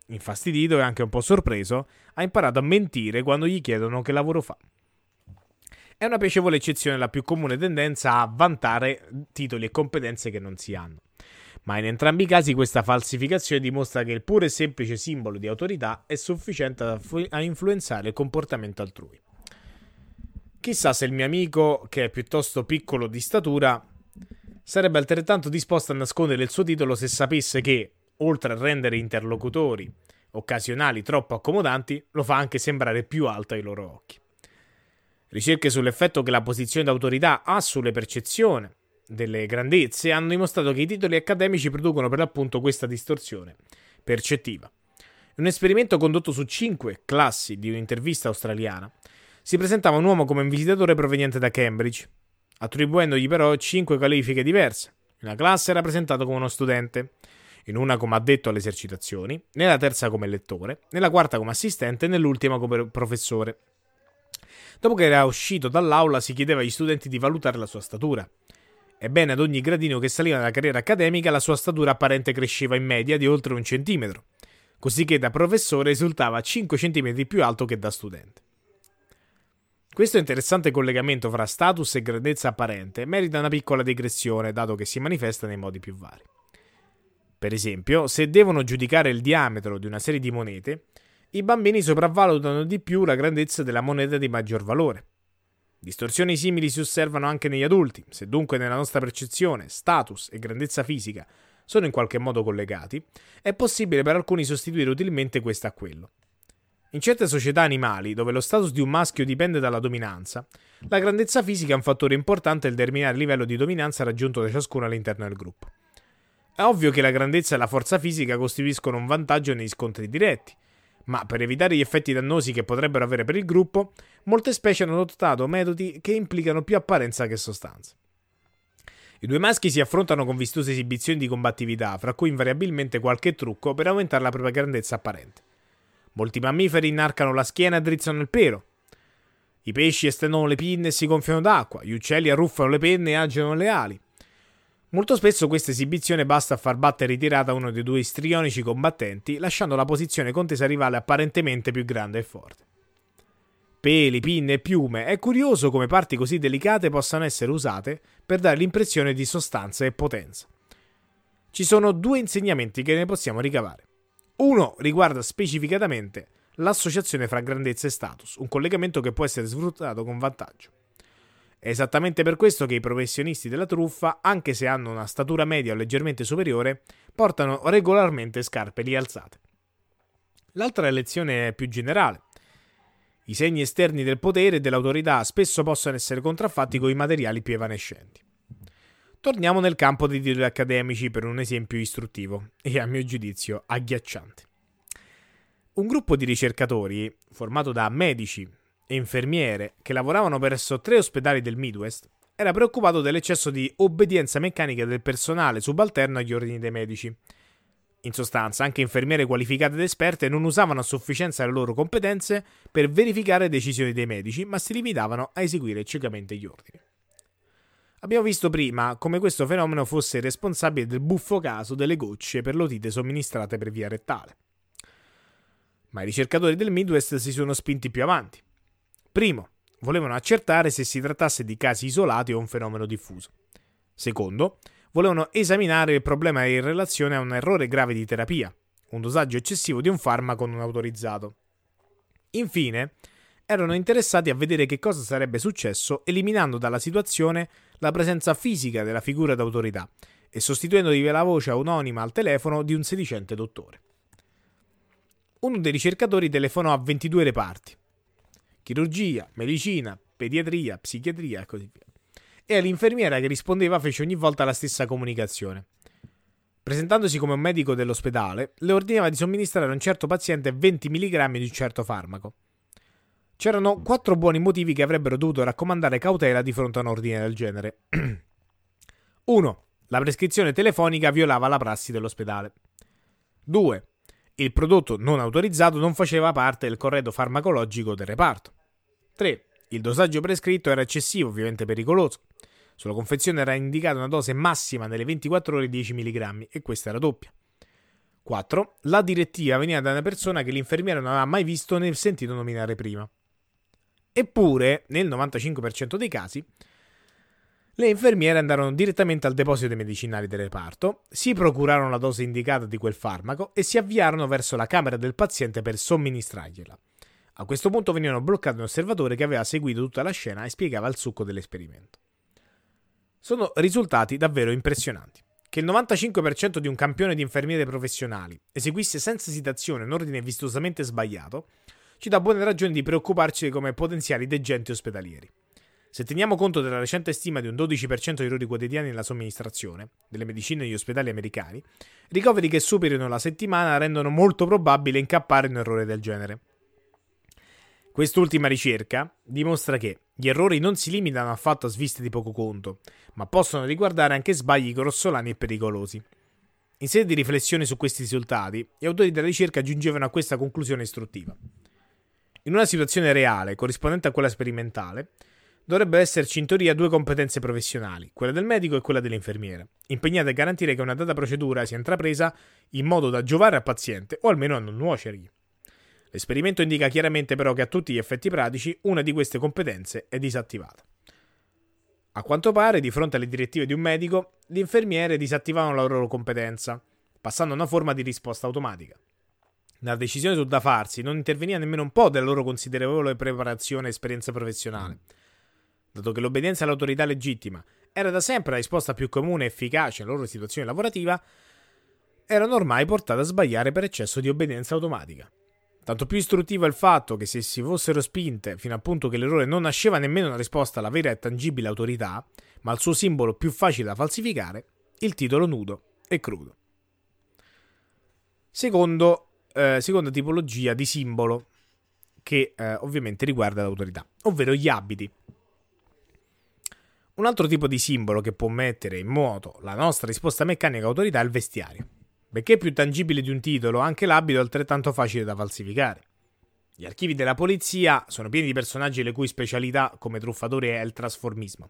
Infastidito e anche un po' sorpreso, ha imparato a mentire quando gli chiedono che lavoro fa. È una piacevole eccezione la più comune tendenza a vantare titoli e competenze che non si hanno. Ma in entrambi i casi questa falsificazione dimostra che il puro e semplice simbolo di autorità è sufficiente a influenzare il comportamento altrui. Chissà se il mio amico, che è piuttosto piccolo di statura, sarebbe altrettanto disposto a nascondere il suo titolo se sapesse che, oltre a rendere interlocutori occasionali troppo accomodanti, lo fa anche sembrare più alto ai loro occhi. Ricerche sull'effetto che la posizione d'autorità ha sulle percezioni delle grandezze hanno dimostrato che i titoli accademici producono per l'appunto questa distorsione percettiva. Un esperimento condotto su cinque classi di un'intervista australiana, si presentava un uomo come un visitatore proveniente da Cambridge, attribuendogli però cinque qualifiche diverse. In una classe era presentato come uno studente, in una come addetto alle esercitazioni, nella terza come lettore, nella quarta come assistente e nell'ultima come professore. Dopo che era uscito dall'aula si chiedeva agli studenti di valutare la sua statura. Ebbene, ad ogni gradino che saliva nella carriera accademica, la sua statura apparente cresceva in media di oltre un centimetro, così che da professore risultava 5 centimetri più alto che da studente. Questo interessante collegamento fra status e grandezza apparente merita una piccola digressione, dato che si manifesta nei modi più vari. Per esempio, se devono giudicare il diametro di una serie di monete, i bambini sopravvalutano di più la grandezza della moneta di maggior valore. Distorsioni simili si osservano anche negli adulti, se dunque nella nostra percezione status e grandezza fisica sono in qualche modo collegati, è possibile per alcuni sostituire utilmente questo a quello. In certe società animali, dove lo status di un maschio dipende dalla dominanza, la grandezza fisica è un fattore importante nel determinare il livello di dominanza raggiunto da ciascuno all'interno del gruppo. È ovvio che la grandezza e la forza fisica costituiscono un vantaggio negli scontri diretti, ma per evitare gli effetti dannosi che potrebbero avere per il gruppo, molte specie hanno adottato metodi che implicano più apparenza che sostanza. I due maschi si affrontano con vistose esibizioni di combattività, fra cui invariabilmente qualche trucco per aumentare la propria grandezza apparente. Molti mammiferi inarcano la schiena e drizzano il pelo. I pesci estendono le pinne e si gonfiano d'acqua, gli uccelli arruffano le penne e agitano le ali. Molto spesso questa esibizione basta a far battere ritirata uno dei due istrionici combattenti, lasciando la posizione contesa rivale apparentemente più grande e forte. Peli, pinne e piume, è curioso come parti così delicate possano essere usate per dare l'impressione di sostanza e potenza. Ci sono due insegnamenti che ne possiamo ricavare. Uno riguarda specificatamente l'associazione fra grandezza e status, un collegamento che può essere sfruttato con vantaggio. È esattamente per questo che i professionisti della truffa, anche se hanno una statura media o leggermente superiore, portano regolarmente scarpe rialzate. L'altra lezione è più generale. I segni esterni del potere e dell'autorità spesso possono essere contraffatti con i materiali più evanescenti. Torniamo nel campo dei titoli accademici per un esempio istruttivo e a mio giudizio agghiacciante. Un gruppo di ricercatori, formato da medici e infermiere che lavoravano presso tre ospedali del Midwest, era preoccupato dell'eccesso di obbedienza meccanica del personale subalterno agli ordini dei medici. In sostanza, anche infermiere qualificate ed esperte non usavano a sufficienza le loro competenze per verificare decisioni dei medici, ma si limitavano a eseguire ciecamente gli ordini. Abbiamo visto prima come questo fenomeno fosse responsabile del buffo caso delle gocce per l'otite somministrate per via rettale. Ma i ricercatori del Midwest si sono spinti più avanti. Primo, volevano accertare se si trattasse di casi isolati o un fenomeno diffuso. Secondo, volevano esaminare il problema in relazione a un errore grave di terapia, un dosaggio eccessivo di un farmaco non autorizzato. Infine, erano interessati a vedere che cosa sarebbe successo eliminando dalla situazione la presenza fisica della figura d'autorità e sostituendovi la voce anonima al telefono di un sedicente dottore. Uno dei ricercatori telefonò a 22 reparti: chirurgia, medicina, pediatria, psichiatria e così via. E all'infermiera che rispondeva fece ogni volta la stessa comunicazione. Presentandosi come un medico dell'ospedale, le ordinava di somministrare a un certo paziente 20 mg di un certo farmaco. C'erano quattro buoni motivi che avrebbero dovuto raccomandare cautela di fronte a un ordine del genere. 1. La prescrizione telefonica violava la prassi dell'ospedale. 2. Il prodotto non autorizzato non faceva parte del corredo farmacologico del reparto. 3. Il dosaggio prescritto era eccessivo, ovviamente pericoloso. Sulla confezione era indicata una dose massima nelle 24 ore di 10 mg e questa era doppia. 4. La direttiva veniva da una persona che l'infermiera non aveva mai visto né sentito nominare prima. Eppure, nel 95% dei casi, le infermiere andarono direttamente al deposito dei medicinali del reparto, si procurarono la dose indicata di quel farmaco e si avviarono verso la camera del paziente per somministrargliela. A questo punto venivano bloccati un osservatore che aveva seguito tutta la scena e spiegava il succo dell'esperimento. Sono risultati davvero impressionanti. Che il 95% di un campione di infermiere professionali eseguisse senza esitazione un ordine vistosamente sbagliato ci dà buone ragioni di preoccuparci come potenziali degenti ospedalieri. Se teniamo conto della recente stima di un 12% di errori quotidiani nella somministrazione delle medicine negli ospedali americani, ricoveri che superino la settimana rendono molto probabile incappare in un errore del genere. Quest'ultima ricerca dimostra che gli errori non si limitano affatto a sviste di poco conto, ma possono riguardare anche sbagli grossolani e pericolosi. In sede di riflessione su questi risultati, gli autori della ricerca giungevano a questa conclusione istruttiva. In una situazione reale, corrispondente a quella sperimentale, dovrebbero esserci in teoria due competenze professionali, quella del medico e quella dell'infermiere, impegnate a garantire che una data procedura sia intrapresa in modo da giovare al paziente o almeno a non nuocergli. L'esperimento indica chiaramente però che a tutti gli effetti pratici una di queste competenze è disattivata. A quanto pare, di fronte alle direttive di un medico, gli infermieri disattivavano la loro competenza, passando a una forma di risposta automatica. Nella decisione su da farsi non interveniva nemmeno un po' della loro considerevole preparazione e esperienza professionale. Dato che l'obbedienza all'autorità legittima era da sempre la risposta più comune e efficace nella loro situazione lavorativa, erano ormai portate a sbagliare per eccesso di obbedienza automatica. Tanto più istruttivo è il fatto che se si fossero spinte fino al punto che l'errore non nasceva nemmeno una risposta alla vera e tangibile autorità, ma al suo simbolo più facile da falsificare, il titolo nudo e crudo. Secondo, eh, seconda tipologia di simbolo che eh, ovviamente riguarda l'autorità, ovvero gli abiti. Un altro tipo di simbolo che può mettere in moto la nostra risposta meccanica autorità è il vestiario. Benché più tangibile di un titolo, anche l'abito è altrettanto facile da falsificare. Gli archivi della polizia sono pieni di personaggi le cui specialità come truffatori è il trasformismo.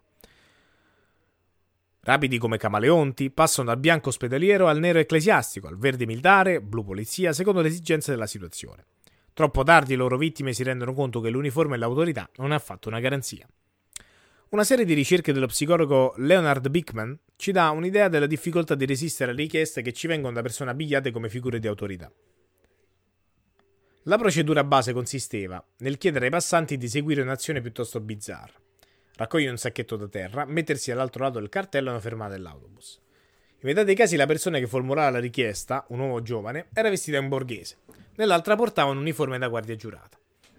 Rapidi come camaleonti, passano dal bianco ospedaliero al nero ecclesiastico, al verde militare, blu polizia, secondo le esigenze della situazione. Troppo tardi le loro vittime si rendono conto che l'uniforme e l'autorità non è affatto una garanzia. Una serie di ricerche dello psicologo Leonard Bickman ci dà un'idea della difficoltà di resistere alle richieste che ci vengono da persone abbigliate come figure di autorità. La procedura base consisteva nel chiedere ai passanti di seguire un'azione piuttosto bizzarra. Raccogliere un sacchetto da terra, mettersi all'altro lato del cartello e una fermata dell'autobus. In metà dei casi la persona che formulava la richiesta, un uomo giovane, era vestita in borghese, nell'altra portava un uniforme da guardia giurata.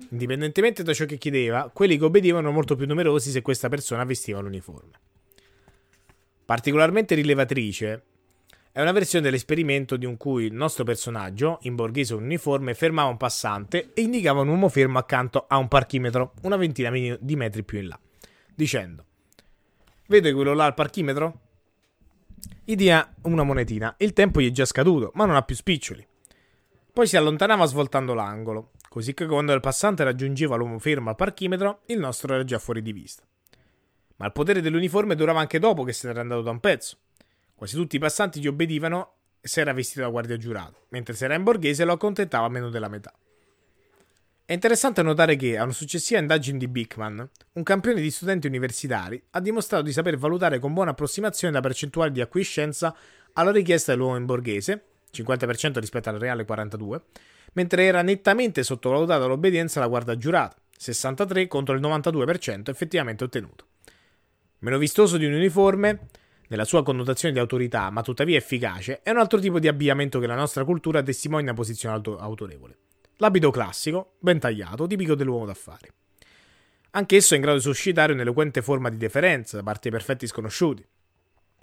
Indipendentemente da ciò che chiedeva, quelli che obbedivano erano molto più numerosi se questa persona vestiva l'uniforme. Particolarmente rilevatrice è una versione dell'esperimento in cui il nostro personaggio, in borghese un uniforme, fermava un passante e indicava un uomo fermo accanto a un parchimetro, una ventina di metri più in là, dicendo: Vede quello là al parchimetro? Gli dia una monetina. Il tempo gli è già scaduto, ma non ha più spiccioli. Poi si allontanava svoltando l'angolo così che quando il passante raggiungeva l'uomo fermo al parchimetro, il nostro era già fuori di vista. Ma il potere dell'uniforme durava anche dopo che se n'era andato da un pezzo. Quasi tutti i passanti gli obbedivano se era vestito da guardia giurato, mentre se era in borghese lo accontentava meno della metà. È interessante notare che, a una successiva indagine di Bickman, un campione di studenti universitari ha dimostrato di saper valutare con buona approssimazione la percentuale di acquiescenza alla richiesta dell'uomo in borghese, 50% rispetto al reale 42%, mentre era nettamente sottovalutata l'obbedienza alla guardia giurata, 63 contro il 92% effettivamente ottenuto. Meno vistoso di un uniforme, nella sua connotazione di autorità, ma tuttavia efficace, è un altro tipo di abbigliamento che la nostra cultura testimonia posizione auto- autorevole. L'abito classico, ben tagliato, tipico dell'uomo d'affari. Anch'esso è in grado di suscitare un'eloquente forma di deferenza da parte di perfetti sconosciuti.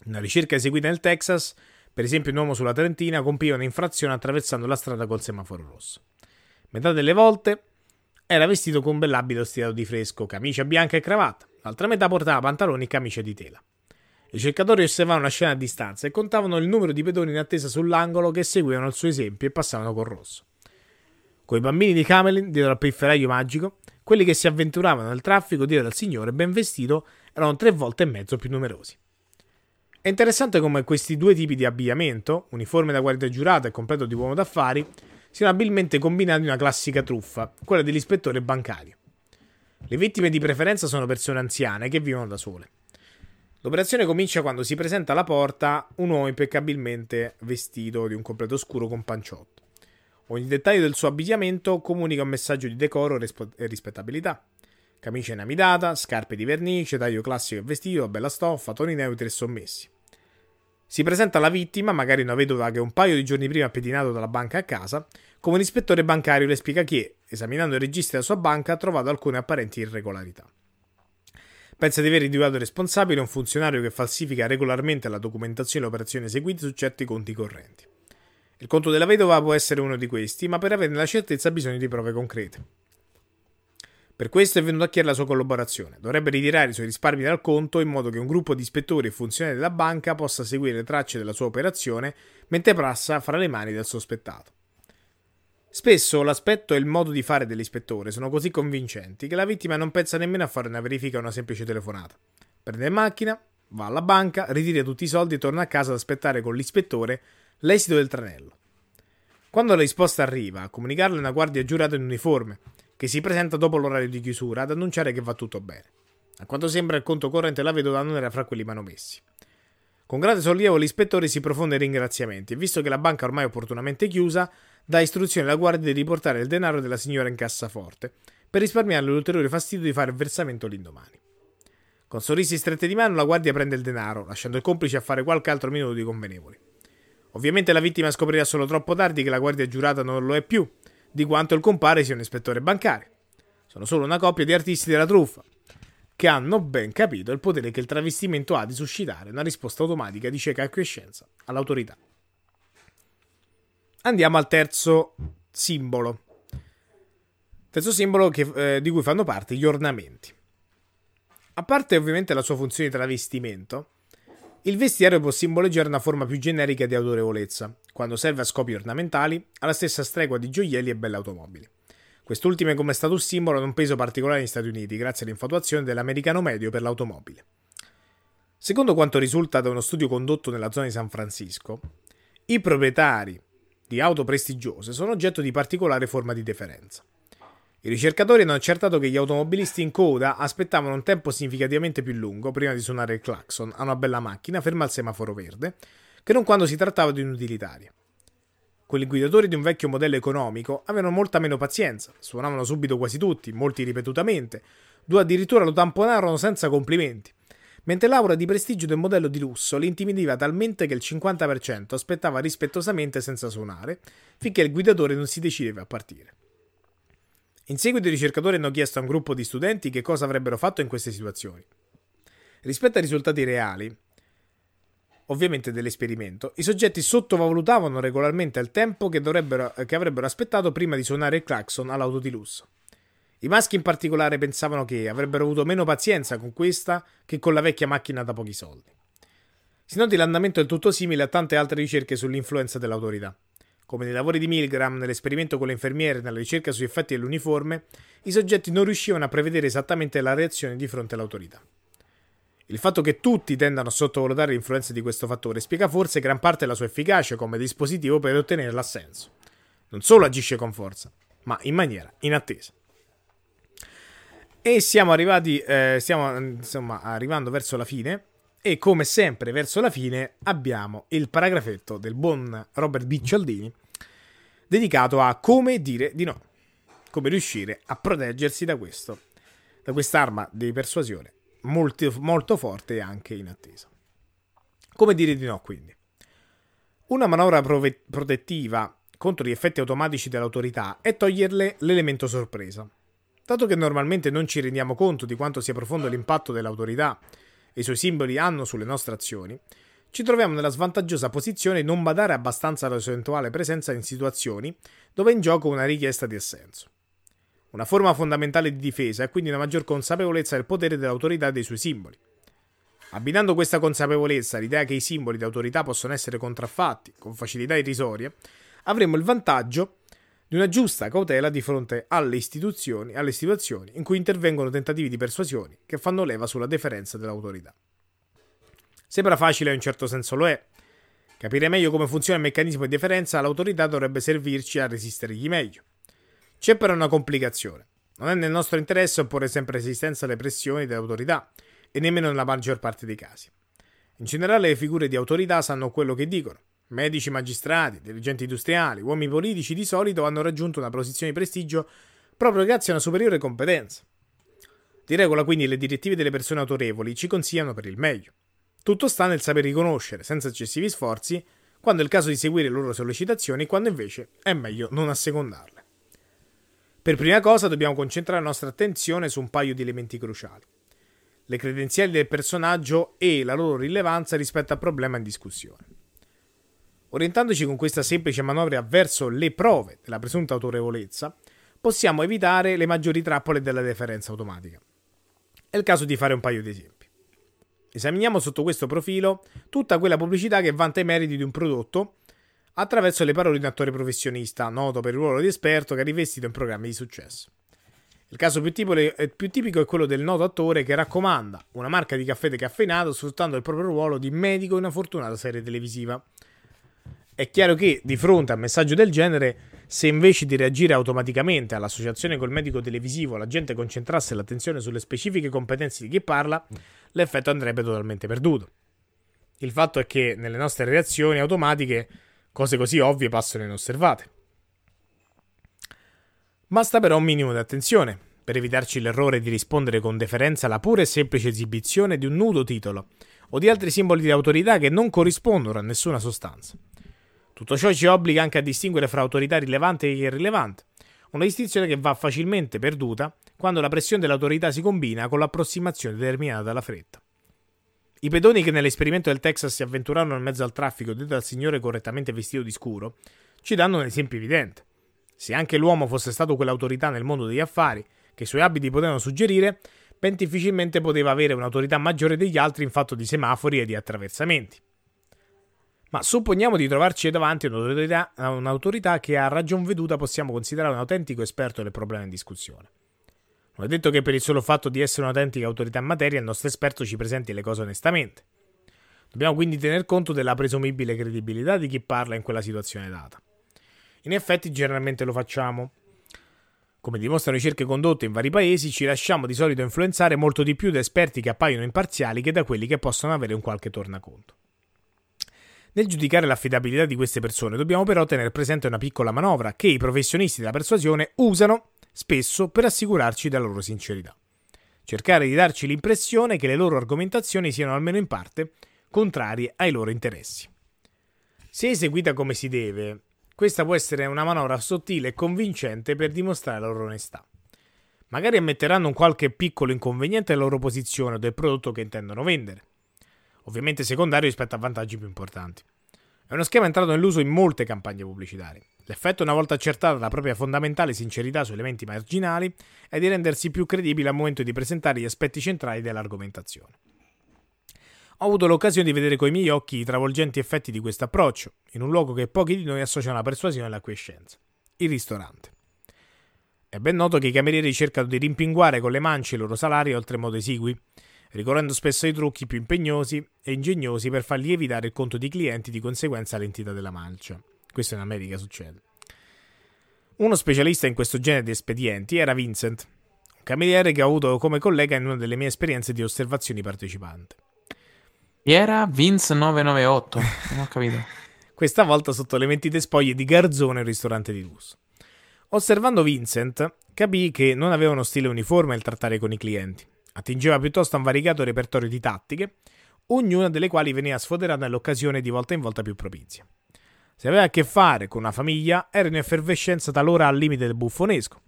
Una ricerca eseguita nel Texas per esempio, un uomo sulla Trentina compiva un'infrazione attraversando la strada col semaforo rosso. Metà delle volte era vestito con un bell'abito stilato di fresco, camicia bianca e cravatta, l'altra metà portava pantaloni e camicia di tela. I cercatori osservavano la scena a distanza e contavano il numero di pedoni in attesa sull'angolo che seguivano il suo esempio e passavano col rosso. Coi bambini di Camelin, dietro al pifferaio magico, quelli che si avventuravano nel traffico dietro al signore ben vestito erano tre volte e mezzo più numerosi. È interessante come questi due tipi di abbigliamento, uniforme da guardia giurata e completo di uomo d'affari, siano abilmente combinati in una classica truffa, quella dell'ispettore bancario. Le vittime di preferenza sono persone anziane che vivono da sole. L'operazione comincia quando si presenta alla porta un uomo impeccabilmente vestito di un completo scuro con panciotto. Ogni dettaglio del suo abbigliamento comunica un messaggio di decoro e rispettabilità. Camicia inamidata, scarpe di vernice, taglio classico e vestito, bella stoffa, toni neutri e sommessi. Si presenta la vittima, magari una vedova che un paio di giorni prima ha pedinato dalla banca a casa, come un ispettore bancario le spiega che, esaminando i registri della sua banca, ha trovato alcune apparenti irregolarità. Pensa di aver individuato responsabile un funzionario che falsifica regolarmente la documentazione e le operazioni eseguite su certi conti correnti. Il conto della vedova può essere uno di questi, ma per averne la certezza ha bisogno di prove concrete. Per questo è venuto a chiedere la sua collaborazione. Dovrebbe ritirare i suoi risparmi dal conto in modo che un gruppo di ispettori e funzionari della banca possa seguire le tracce della sua operazione mentre passa fra le mani del sospettato. Spesso l'aspetto e il modo di fare dell'ispettore sono così convincenti che la vittima non pensa nemmeno a fare una verifica o una semplice telefonata. Prende in macchina, va alla banca, ritira tutti i soldi e torna a casa ad aspettare con l'ispettore l'esito del tranello. Quando la risposta arriva, a comunicarle una guardia giurata in uniforme, che si presenta dopo l'orario di chiusura ad annunciare che va tutto bene. A quanto sembra il conto corrente la vedova non era fra quelli manomessi. Con grande sollievo l'ispettore si profonde in ringraziamenti e visto che la banca ormai è opportunamente chiusa, dà istruzione alla guardia di riportare il denaro della signora in cassaforte per risparmiarle l'ulteriore fastidio di fare il versamento l'indomani. Con sorrisi strette di mano la guardia prende il denaro, lasciando il complice a fare qualche altro minuto di convenevoli. Ovviamente la vittima scoprirà solo troppo tardi che la guardia giurata non lo è più, di quanto il compare sia un ispettore bancario. Sono solo una coppia di artisti della truffa, che hanno ben capito il potere che il travestimento ha di suscitare una risposta automatica di cieca acquiescenza all'autorità. Andiamo al terzo simbolo. Terzo simbolo che, eh, di cui fanno parte gli ornamenti. A parte ovviamente la sua funzione di travestimento, il vestiario può simboleggiare una forma più generica di autorevolezza, quando serve a scopi ornamentali, alla stessa stregua di gioielli e belle automobili. Quest'ultime come status simbolo hanno un peso particolare negli Stati Uniti, grazie all'infatuazione dell'americano medio per l'automobile. Secondo quanto risulta da uno studio condotto nella zona di San Francisco, i proprietari di auto prestigiose sono oggetto di particolare forma di deferenza. I ricercatori hanno accertato che gli automobilisti in coda aspettavano un tempo significativamente più lungo prima di suonare il clacson a una bella macchina ferma al semaforo verde, che non quando si trattava di un'utilitaria. Quelli guidatori di un vecchio modello economico avevano molta meno pazienza, suonavano subito quasi tutti, molti ripetutamente, due addirittura lo tamponarono senza complimenti, mentre l'aura di prestigio del modello di lusso li intimidiva talmente che il 50% aspettava rispettosamente senza suonare, finché il guidatore non si decideva a partire. In seguito i ricercatori hanno chiesto a un gruppo di studenti che cosa avrebbero fatto in queste situazioni. Rispetto ai risultati reali, ovviamente dell'esperimento, i soggetti sottovalutavano regolarmente il tempo che, che, avrebbero aspettato prima di suonare il clacson all'auto di lusso. I maschi in particolare pensavano che avrebbero avuto meno pazienza con questa che con la vecchia macchina da pochi soldi. Si noti l'andamento del tutto simile a tante altre ricerche sull'influenza dell'autorità. Come nei lavori di Milgram, nell'esperimento con le infermiere nella ricerca sugli effetti dell'uniforme, i soggetti non riuscivano a prevedere esattamente la reazione di fronte all'autorità. Il fatto che tutti tendano a sottovalutare l'influenza di questo fattore spiega forse gran parte della sua efficacia come dispositivo per ottenere l'assenso. Non solo agisce con forza, ma in maniera inattesa. E siamo arrivati, eh, stiamo insomma arrivando verso la fine. E come sempre, verso la fine, abbiamo il paragrafetto del buon Robert B. Cialdini dedicato a come dire di no, come riuscire a proteggersi da questo, da quest'arma di persuasione molto, molto forte e anche inattesa. Come dire di no, quindi? Una manovra prove- protettiva contro gli effetti automatici dell'autorità è toglierle l'elemento sorpresa. Dato che normalmente non ci rendiamo conto di quanto sia profondo l'impatto dell'autorità e i suoi simboli hanno sulle nostre azioni, ci troviamo nella svantaggiosa posizione di non badare abbastanza alla sua eventuale presenza in situazioni dove è in gioco una richiesta di assenso. Una forma fondamentale di difesa è quindi una maggior consapevolezza del potere dell'autorità dei suoi simboli. Abbinando questa consapevolezza all'idea che i simboli di autorità possono essere contraffatti con facilità irrisorie, avremo il vantaggio di una giusta cautela di fronte alle istituzioni, alle situazioni in cui intervengono tentativi di persuasione che fanno leva sulla deferenza dell'autorità. Sembra facile in un certo senso lo è. Capire meglio come funziona il meccanismo di deferenza all'autorità dovrebbe servirci a resistergli meglio. C'è però una complicazione. Non è nel nostro interesse opporre sempre resistenza alle pressioni dell'autorità, e nemmeno nella maggior parte dei casi. In generale le figure di autorità sanno quello che dicono. Medici, magistrati, dirigenti industriali, uomini politici di solito hanno raggiunto una posizione di prestigio proprio grazie a una superiore competenza. Di regola quindi le direttive delle persone autorevoli ci consigliano per il meglio. Tutto sta nel saper riconoscere, senza eccessivi sforzi, quando è il caso di seguire le loro sollecitazioni quando invece è meglio non assecondarle. Per prima cosa dobbiamo concentrare la nostra attenzione su un paio di elementi cruciali. Le credenziali del personaggio e la loro rilevanza rispetto al problema in discussione. Orientandoci con questa semplice manovra verso le prove della presunta autorevolezza, possiamo evitare le maggiori trappole della deferenza automatica. È il caso di fare un paio di esempi. Esaminiamo sotto questo profilo tutta quella pubblicità che vanta i meriti di un prodotto attraverso le parole di un attore professionista, noto per il ruolo di esperto che ha rivestito in programmi di successo. Il caso più tipico, più tipico, è quello del noto attore che raccomanda una marca di caffè decaffeinato sfruttando il proprio ruolo di medico in una fortunata serie televisiva. È chiaro che, di fronte a un messaggio del genere, se invece di reagire automaticamente all'associazione col medico televisivo la gente concentrasse l'attenzione sulle specifiche competenze di chi parla, l'effetto andrebbe totalmente perduto. Il fatto è che nelle nostre reazioni automatiche cose così ovvie passano inosservate. Basta però un minimo di attenzione per evitarci l'errore di rispondere con deferenza alla pura e semplice esibizione di un nudo titolo o di altri simboli di autorità che non corrispondono a nessuna sostanza. Tutto ciò ci obbliga anche a distinguere fra autorità rilevante e irrilevante, una distinzione che va facilmente perduta quando la pressione dell'autorità si combina con l'approssimazione determinata dalla fretta. I pedoni che nell'esperimento del Texas si avventurarono in mezzo al traffico detto dal signore correttamente vestito di scuro ci danno un esempio evidente. Se anche l'uomo fosse stato quell'autorità nel mondo degli affari che i suoi abiti potevano suggerire, ben difficilmente poteva avere un'autorità maggiore degli altri in fatto di semafori e di attraversamenti. Ma supponiamo di trovarci davanti a un'autorità, che a ragion veduta possiamo considerare un autentico esperto del problema in discussione. Non è detto che per il solo fatto di essere un'autentica autorità in materia il nostro esperto ci presenti le cose onestamente. Dobbiamo quindi tener conto della presumibile credibilità di chi parla in quella situazione data. In effetti generalmente lo facciamo. Come dimostrano ricerche condotte in vari paesi, ci lasciamo di solito influenzare molto di più da esperti che appaiono imparziali che da quelli che possono avere un qualche tornaconto. Nel giudicare l'affidabilità di queste persone dobbiamo però tenere presente una piccola manovra che i professionisti della persuasione usano spesso per assicurarci della loro sincerità. Cercare di darci l'impressione che le loro argomentazioni siano almeno in parte contrarie ai loro interessi. Se eseguita come si deve, questa può essere una manovra sottile e convincente per dimostrare la loro onestà. Magari ammetteranno un qualche piccolo inconveniente della loro posizione o del prodotto che intendono vendere, ovviamente secondario rispetto a vantaggi più importanti. È uno schema entrato nell'uso in molte campagne pubblicitarie. L'effetto, una volta accertata la propria fondamentale sincerità su elementi marginali, è di rendersi più credibile al momento di presentare gli aspetti centrali dell'argomentazione. Ho avuto l'occasione di vedere coi miei occhi i travolgenti effetti di questo approccio, in un luogo che pochi di noi associano alla persuasione e all'acquiescenza, il ristorante. È ben noto che i camerieri cercano di rimpinguare con le mance i loro salari oltremodo esigui, ricorrendo spesso ai trucchi più impegnosi e ingegnosi per far lievitare il conto di clienti di conseguenza all'entità della mancia. Questo in America succede. Uno specialista in questo genere di espedienti era Vincent, un cameriere che ho avuto come collega in una delle mie esperienze di osservazioni partecipante. Era Vince 998? Non ho capito. Questa volta sotto le mentite spoglie di Garzone, un ristorante di lusso. Osservando Vincent, capì che non aveva uno stile uniforme nel trattare con i clienti. Attingeva piuttosto a un variegato repertorio di tattiche, ognuna delle quali veniva sfoderata nell'occasione di volta in volta più propizia. Se aveva a che fare con una famiglia, era in effervescenza talora al limite del buffonesco.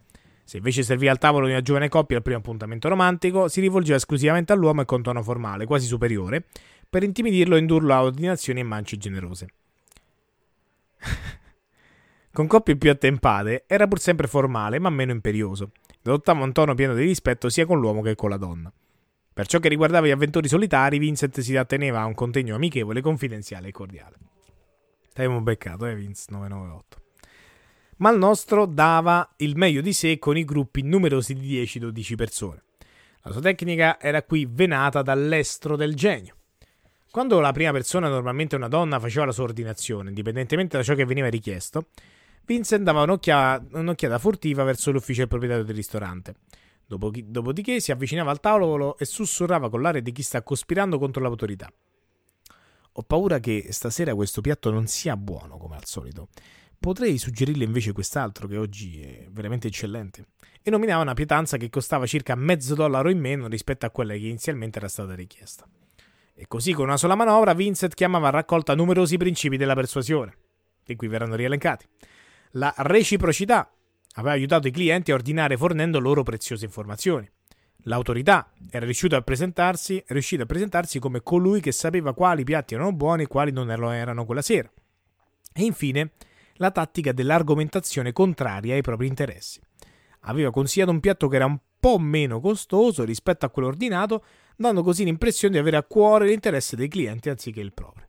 Se invece serviva al tavolo di una giovane coppia al primo appuntamento romantico, si rivolgeva esclusivamente all'uomo e con tono formale, quasi superiore, per intimidirlo e indurlo a ordinazioni e mance generose. Con coppie più attempate era pur sempre formale, ma meno imperioso, adottava un tono pieno di rispetto sia con l'uomo che con la donna. Per ciò che riguardava gli avventori solitari, Vincent si atteneva a un contegno amichevole, confidenziale e cordiale. T'abbiamo beccato, eh, Vince 998. Ma il nostro dava il meglio di sé con i gruppi numerosi di 10-12 persone. La sua tecnica era qui venata dall'estro del genio. Quando la prima persona, normalmente una donna, faceva la sua ordinazione, indipendentemente da ciò che veniva richiesto, Vincent dava un'occhiata, un'occhiata furtiva verso l'ufficio del proprietario del ristorante. Dopodiché si avvicinava al tavolo e sussurrava con l'aria di chi sta cospirando contro l'autorità. Ho paura che stasera questo piatto non sia buono come al solito. Potrei suggerirle invece quest'altro che oggi è veramente eccellente. E nominava una pietanza che costava circa mezzo dollaro in meno rispetto a quella che inizialmente era stata richiesta. E così con una sola manovra Vincent chiamava a raccolta numerosi principi della persuasione, di cui verranno rielencati. La reciprocità aveva aiutato i clienti a ordinare fornendo loro preziose informazioni. L'autorità era riuscita a presentarsi, riuscita a presentarsi come colui che sapeva quali piatti erano buoni e quali non erano quella sera. E infine la tattica dell'argomentazione contraria ai propri interessi. Aveva consigliato un piatto che era un po' meno costoso rispetto a quello ordinato, dando così l'impressione di avere a cuore l'interesse dei clienti anziché il proprio.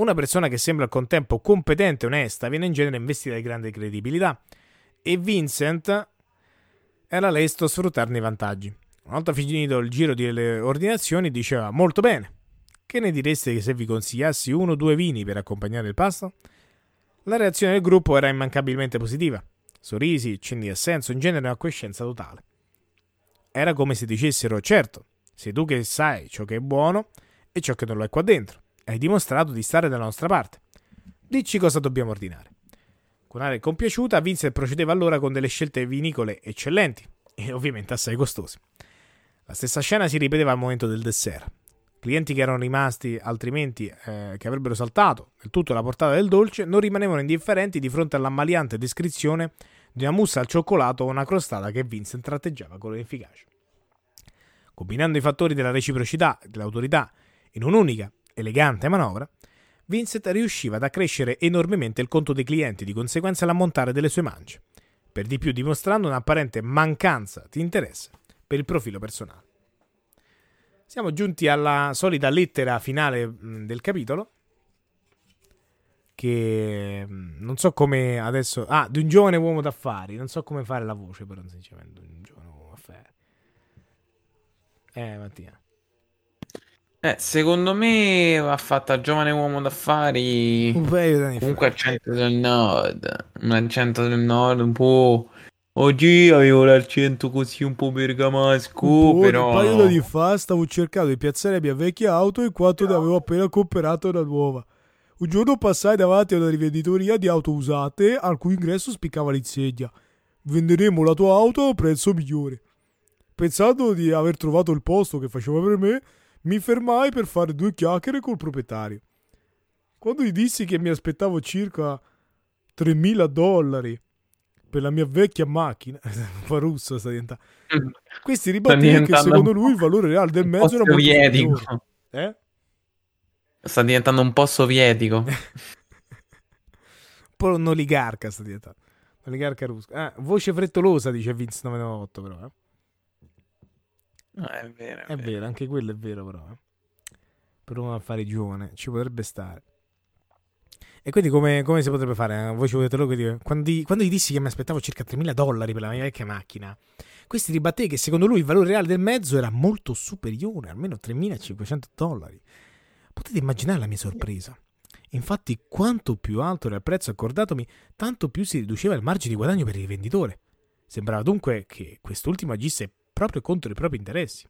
Una persona che sembra al contempo competente e onesta viene in genere investita di grande credibilità e Vincent era lesto a sfruttarne i vantaggi. Una volta finito il giro delle ordinazioni diceva molto bene. Che ne direste se vi consigliassi uno o due vini per accompagnare il pasto? La reazione del gruppo era immancabilmente positiva. Sorrisi, cenni di assenso, in genere una quiescenza totale. Era come se dicessero: Certo, sei tu che sai ciò che è buono e ciò che non lo è qua dentro. Hai dimostrato di stare dalla nostra parte. Dici cosa dobbiamo ordinare. Con aria compiaciuta, Vincent procedeva allora con delle scelte vinicole eccellenti e ovviamente assai costose. La stessa scena si ripeteva al momento del dessert. Clienti che erano rimasti altrimenti eh, che avrebbero saltato del tutto la portata del dolce non rimanevano indifferenti di fronte all'ammaliante descrizione di una mousse al cioccolato o una crostata che Vincent tratteggiava con efficacia. Combinando i fattori della reciprocità e dell'autorità in un'unica, elegante manovra, Vincent riusciva ad accrescere enormemente il conto dei clienti, di conseguenza l'ammontare delle sue mance, per di più dimostrando un'apparente mancanza di interesse per il profilo personale. Siamo giunti alla solita lettera finale del capitolo, che non so come adesso... Ah, di un giovane uomo d'affari, non so come fare la voce però, sinceramente, un giovane uomo d'affari. Eh, Mattia. Eh, secondo me va fatta giovane uomo d'affari. Un paio d'anni Comunque accento del nord. Un accento del nord un po'. Oggi avevo l'accento così un po' bergamasco, Un, però. un paio d'anni fa stavo cercando di piazzare la mia vecchia auto in quanto ne avevo appena comprato una nuova. Un giorno passai davanti a una rivenditoria di auto usate al cui ingresso spiccava l'insegna. Venderemo la tua auto a un prezzo migliore. Pensando di aver trovato il posto che faceva per me, mi fermai per fare due chiacchiere col proprietario. Quando gli dissi che mi aspettavo circa 3.000 dollari per la mia vecchia macchina, un po' russo sta diventando. Questi ribattè che secondo lui il valore reale del mezzo era molto sovietico. Eh? Sta diventando un po' sovietico. un po' un oligarca sta diventando. Un oligarca russo. Ah, voce frettolosa, dice Vince 998 però. Eh? No, è vero. È vero, anche quello è vero però. Eh? Per un affare giovane ci potrebbe stare. E quindi come, come si potrebbe fare? Eh, Voi ci volete loro dire, quando, gli- quando gli dissi che mi aspettavo circa 3.000 dollari per la mia vecchia macchina, questi ribatté che secondo lui il valore reale del mezzo era molto superiore, almeno 3.500 dollari. Potete immaginare la mia sorpresa. Infatti, quanto più alto era il prezzo accordatomi, tanto più si riduceva il margine di guadagno per il rivenditore. Sembrava dunque che quest'ultimo agisse proprio contro i propri interessi.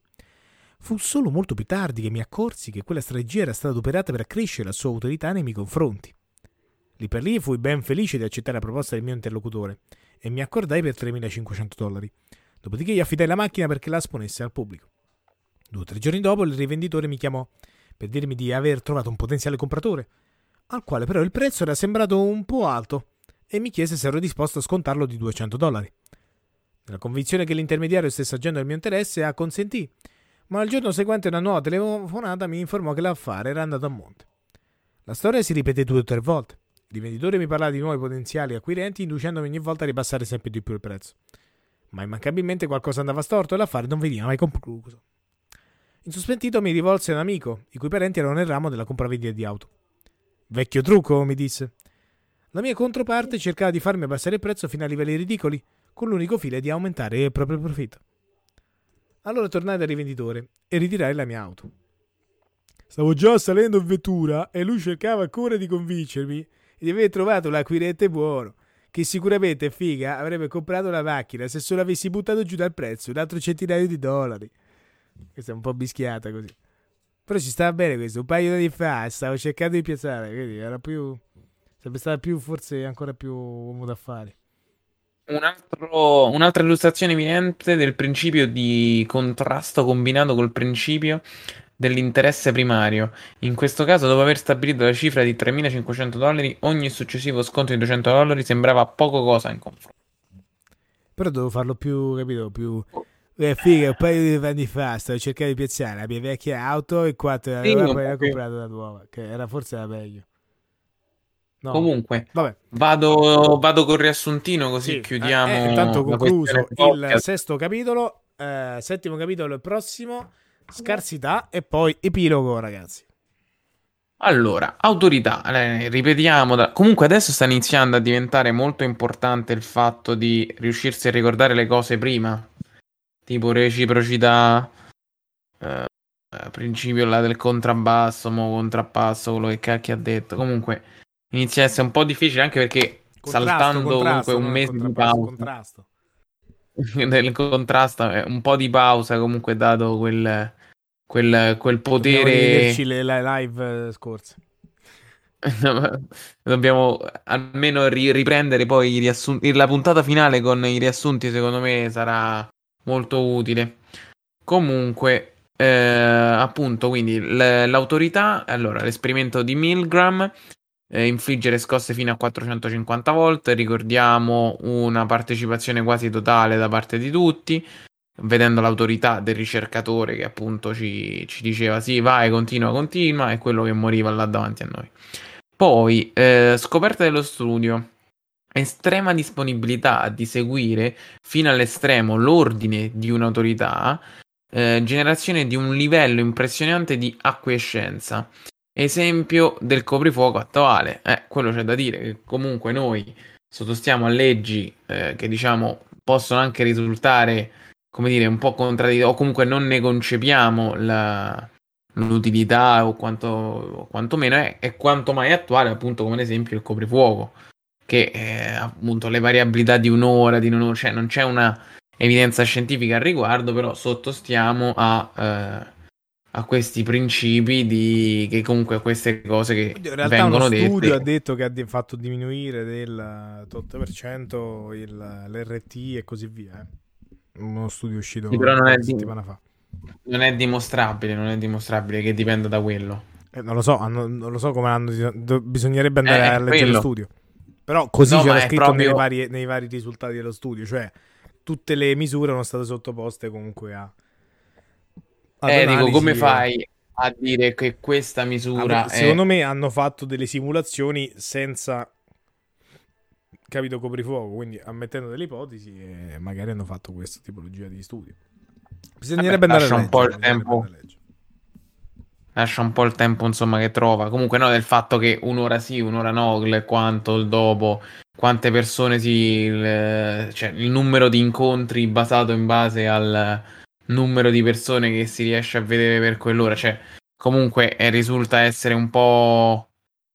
Fu solo molto più tardi che mi accorsi che quella strategia era stata adoperata per accrescere la sua autorità nei miei confronti. Lì per lì fui ben felice di accettare la proposta del mio interlocutore e mi accordai per 3.500 dollari. Dopodiché gli affidai la macchina perché la esponesse al pubblico. Due o tre giorni dopo il rivenditore mi chiamò per dirmi di aver trovato un potenziale compratore, al quale però il prezzo era sembrato un po' alto e mi chiese se ero disposto a scontarlo di 200 dollari. Nella convinzione che l'intermediario stesse agendo nel mio interesse, acconsentì, ma il giorno seguente una nuova telefonata mi informò che l'affare era andato a monte. La storia si ripeté due o tre volte. Il rivenditore mi parlava di nuovi potenziali acquirenti, inducendomi ogni volta a ribassare sempre di più il prezzo. Ma immancabilmente qualcosa andava storto e l'affare non veniva mai concluso. Insospettito mi rivolse a un amico, i cui parenti erano nel ramo della compravendita di auto. Vecchio trucco, mi disse. La mia controparte cercava di farmi abbassare il prezzo fino a livelli ridicoli, con l'unico fine di aumentare il proprio profitto. Allora tornai dal rivenditore e ritirai la mia auto. Stavo già salendo in vettura e lui cercava ancora di convincermi di aver trovato l'acquirente buono, che sicuramente figa avrebbe comprato la macchina se solo avessi buttato giù dal prezzo un altro centinaio di dollari. Questa è un po' bischiata così. Però ci stava bene questo. Un paio di anni fa stavo cercando di piazzare, quindi era più. Sarebbe stata più, forse ancora più uomo d'affari. Un altro- un'altra illustrazione evidente del principio di contrasto combinato col principio dell'interesse primario. In questo caso, dopo aver stabilito la cifra di 3.500 dollari, ogni successivo sconto di 200 dollari sembrava poco cosa in confronto. Però devo farlo più, capito? Più. Eh, figa, un paio di anni fa stavo cercando di piazzare la mia vecchia auto e quattro Sì, un poi comprato la nuova, che era forse la meglio. No. Comunque, vado, vado col riassuntino così sì, chiudiamo. eh, eh, intanto concluso il sesto capitolo, eh, settimo capitolo il prossimo, scarsità e poi epilogo, ragazzi. Allora, autorità, eh, ripetiamo, da... comunque adesso sta iniziando a diventare molto importante il fatto di riuscirsi a ricordare le cose prima, tipo reciprocità, eh, principio là del contrabbasso, mo contrappasso, quello che cacchio ha detto. Comunque inizia a essere un po' difficile anche perché contrasto, saltando contrasto, comunque un mese di pausa. Contrasto. nel contrasto, un po' di pausa comunque dato quel quel, quel potere. Le live eh, scorse. Dobbiamo almeno ri- riprendere poi i riassunti. La puntata finale con i riassunti, secondo me, sarà molto utile. Comunque, eh, appunto, quindi l- l'autorità. Allora, l'esperimento di Milgram. Eh, infliggere scosse fino a 450 volte. Ricordiamo una partecipazione quasi totale da parte di tutti vedendo l'autorità del ricercatore che appunto ci, ci, diceva sì, vai, continua, continua, è quello che moriva là davanti a noi. Poi, eh, scoperta dello studio, estrema disponibilità di seguire fino all'estremo l'ordine di un'autorità, eh, generazione di un livello impressionante di acquiescenza. Esempio del coprifuoco attuale. Eh, quello c'è da dire che comunque noi sottostiamo a leggi eh, che diciamo possono anche risultare come dire, un po' contraddittorio, o comunque non ne concepiamo la, l'utilità o quanto, o quantomeno è, è quanto mai attuale, appunto, come ad esempio il coprifuoco, che eh, appunto le variabilità di un'ora, di un'ora, cioè non c'è una evidenza scientifica al riguardo, però sottostiamo a, eh, a questi principi di che comunque queste cose che in realtà vengono dette. uno studio ha detto che ha fatto diminuire del 8% il, l'RT e così via. Eh uno studio uscito sì, però non è, di... fa. non è dimostrabile, non è dimostrabile che dipenda da quello. Eh, non lo so, hanno, non lo so come hanno bisognerebbe andare eh, a leggere quello. lo studio. Però così no, c'era scritto proprio... nei, vari, nei, vari, risultati dello studio, cioè tutte le misure erano state sottoposte comunque a... Eh, dico, come fai a dire che questa misura... Allora, secondo me hanno fatto delle simulazioni senza capito coprifuoco, quindi ammettendo delle ipotesi e magari hanno fatto questa tipologia di studio. Bisognerebbe Vabbè, andare a un po' il tempo. Lascia un po' il tempo, insomma, che trova. Comunque, no, del fatto che un'ora sì, un'ora no, quanto il dopo, quante persone si. Il, cioè, il numero di incontri basato in base al numero di persone che si riesce a vedere per quell'ora. Cioè, comunque, eh, risulta essere un po'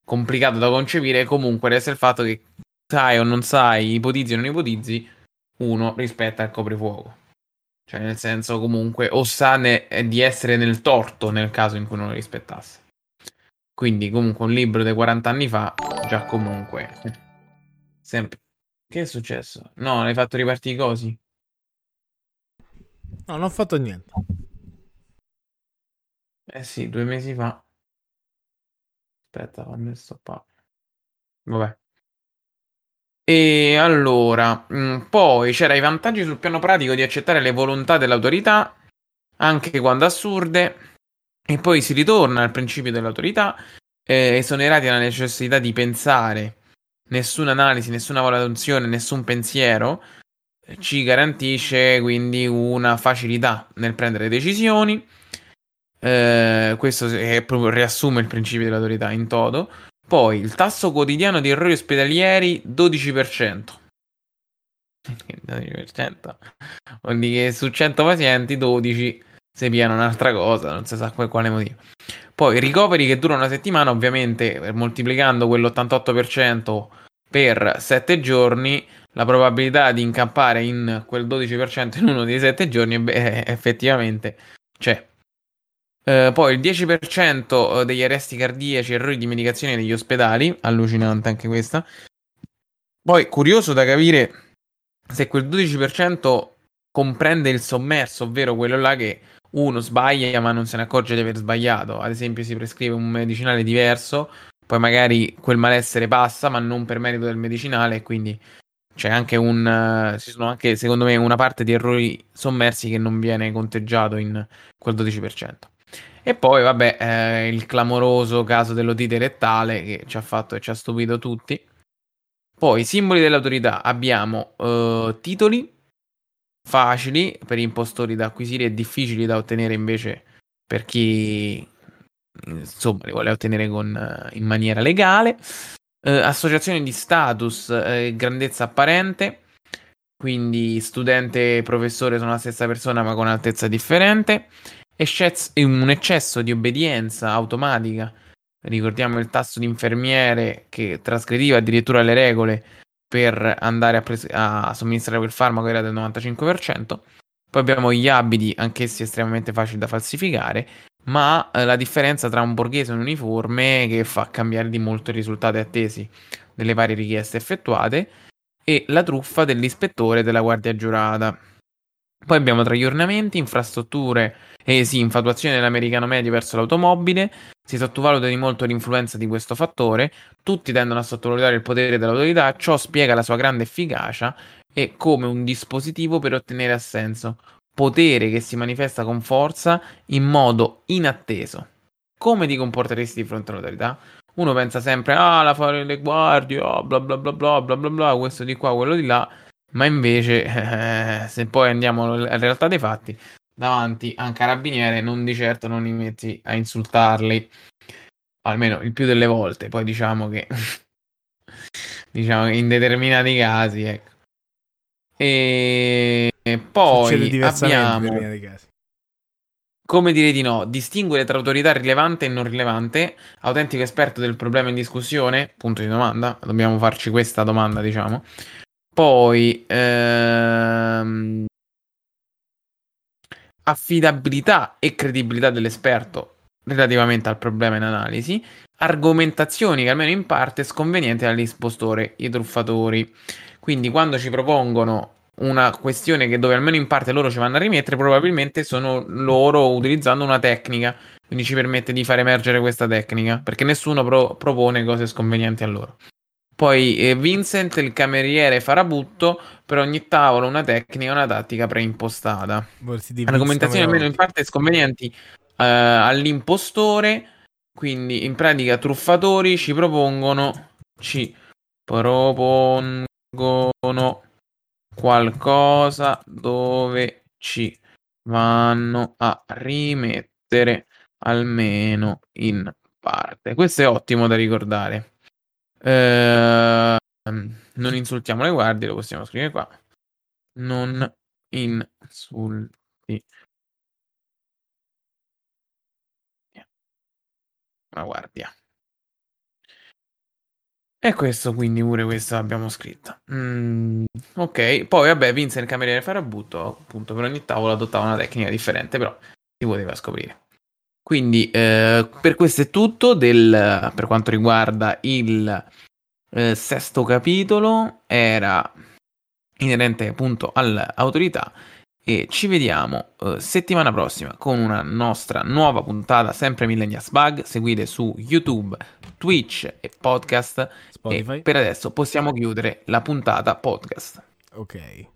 complicato da concepire. Comunque, resta il fatto che sai o non sai, ipotizzi o non ipotizzi, uno rispetta il coprifuoco. Cioè, nel senso, comunque, o sa ne- di essere nel torto nel caso in cui non lo rispettasse. Quindi, comunque, un libro dei 40 anni fa, già comunque. Sempre. Che è successo? No, hai fatto ripartire i cosi? No, non ho fatto niente. Eh sì, due mesi fa. Aspetta, fammi stoppare. Vabbè. E allora, mm, poi c'era i vantaggi sul piano pratico di accettare le volontà dell'autorità, anche quando assurde, e poi si ritorna al principio dell'autorità, eh, esonerati dalla necessità di pensare, nessuna analisi, nessuna valutazione, nessun pensiero, ci garantisce quindi una facilità nel prendere decisioni. Eh, questo è proprio riassume il principio dell'autorità in toto. Poi il tasso quotidiano di errori ospedalieri 12%. 12%. Vuol dire che su 100 pazienti 12 si piano un'altra cosa, non si sa per quale motivo. Poi ricoveri che durano una settimana, ovviamente moltiplicando quell'88% per 7 giorni, la probabilità di incappare in quel 12% in uno dei 7 giorni beh, effettivamente c'è. Eh, poi il 10% eh, degli arresti cardiaci errori di medicazione negli ospedali, allucinante anche questa. Poi curioso da capire se quel 12% comprende il sommerso, ovvero quello là che uno sbaglia ma non se ne accorge di aver sbagliato. Ad esempio si prescrive un medicinale diverso, poi magari quel malessere passa ma non per merito del medicinale e quindi c'è anche un... Uh, ci sono anche secondo me una parte di errori sommersi che non viene conteggiato in quel 12%. E poi, vabbè, eh, il clamoroso caso dell'otite rettale che ci ha fatto e ci ha stupito tutti. Poi, simboli dell'autorità. Abbiamo eh, titoli facili per impostori da acquisire e difficili da ottenere invece per chi insomma li vuole ottenere con, in maniera legale. Eh, associazione di status, eh, grandezza apparente, quindi studente e professore sono la stessa persona ma con altezza differente. Eccez- un eccesso di obbedienza automatica, ricordiamo il tasso di infermiere che trasgrediva addirittura le regole per andare a, pres- a somministrare quel farmaco era del 95%. Poi abbiamo gli abiti, anch'essi estremamente facili da falsificare, ma eh, la differenza tra un borghese e un uniforme che fa cambiare di molto i risultati attesi delle varie richieste effettuate e la truffa dell'ispettore della guardia giurata. Poi abbiamo tra gli ornamenti, infrastrutture e sì, infatuazione dell'americano medio verso l'automobile, si sottovaluta di molto l'influenza di questo fattore, tutti tendono a sottovalutare il potere dell'autorità, ciò spiega la sua grande efficacia e come un dispositivo per ottenere assenso, potere che si manifesta con forza in modo inatteso. Come ti comporteresti di fronte all'autorità? Uno pensa sempre, ah, la fare le guardie, oh, bla bla bla bla bla bla bla, questo di qua, quello di là, ma invece, eh, se poi andiamo alla realtà dei fatti, davanti a un carabiniere non di certo non li metti a insultarli, almeno il più delle volte, poi diciamo che, diciamo che in determinati casi, ecco. E poi abbiamo come dire di no, distinguere tra autorità rilevante e non rilevante, autentico esperto del problema in discussione, punto di domanda, dobbiamo farci questa domanda, diciamo. Poi ehm, affidabilità e credibilità dell'esperto relativamente al problema in analisi, argomentazioni che almeno in parte sconvenienti all'impostore, i truffatori. Quindi quando ci propongono una questione che dove almeno in parte loro ci vanno a rimettere, probabilmente sono loro utilizzando una tecnica. Quindi ci permette di far emergere questa tecnica, perché nessuno pro- propone cose sconvenienti a loro. Poi eh, Vincent, il cameriere farabutto, per ogni tavolo una tecnica, una tattica preimpostata. Argomentazioni almeno in parte sconvenienti all'impostore, quindi in pratica truffatori ci propongono, ci propongono qualcosa dove ci vanno a rimettere almeno in parte. Questo è ottimo da ricordare. Eh, non insultiamo le guardie, lo possiamo scrivere qua. Non insulti la guardia. E questo quindi pure questo l'abbiamo scritto. Mm, ok, poi vabbè, Vince il cameriere Farabutto, appunto per ogni tavola adottava una tecnica differente, però si poteva scoprire. Quindi eh, per questo è tutto del, per quanto riguarda il eh, sesto capitolo, era inerente appunto all'autorità e ci vediamo eh, settimana prossima con una nostra nuova puntata sempre Millennials Bug, seguite su YouTube, Twitch e podcast. Spotify. E per adesso possiamo chiudere la puntata podcast. Ok.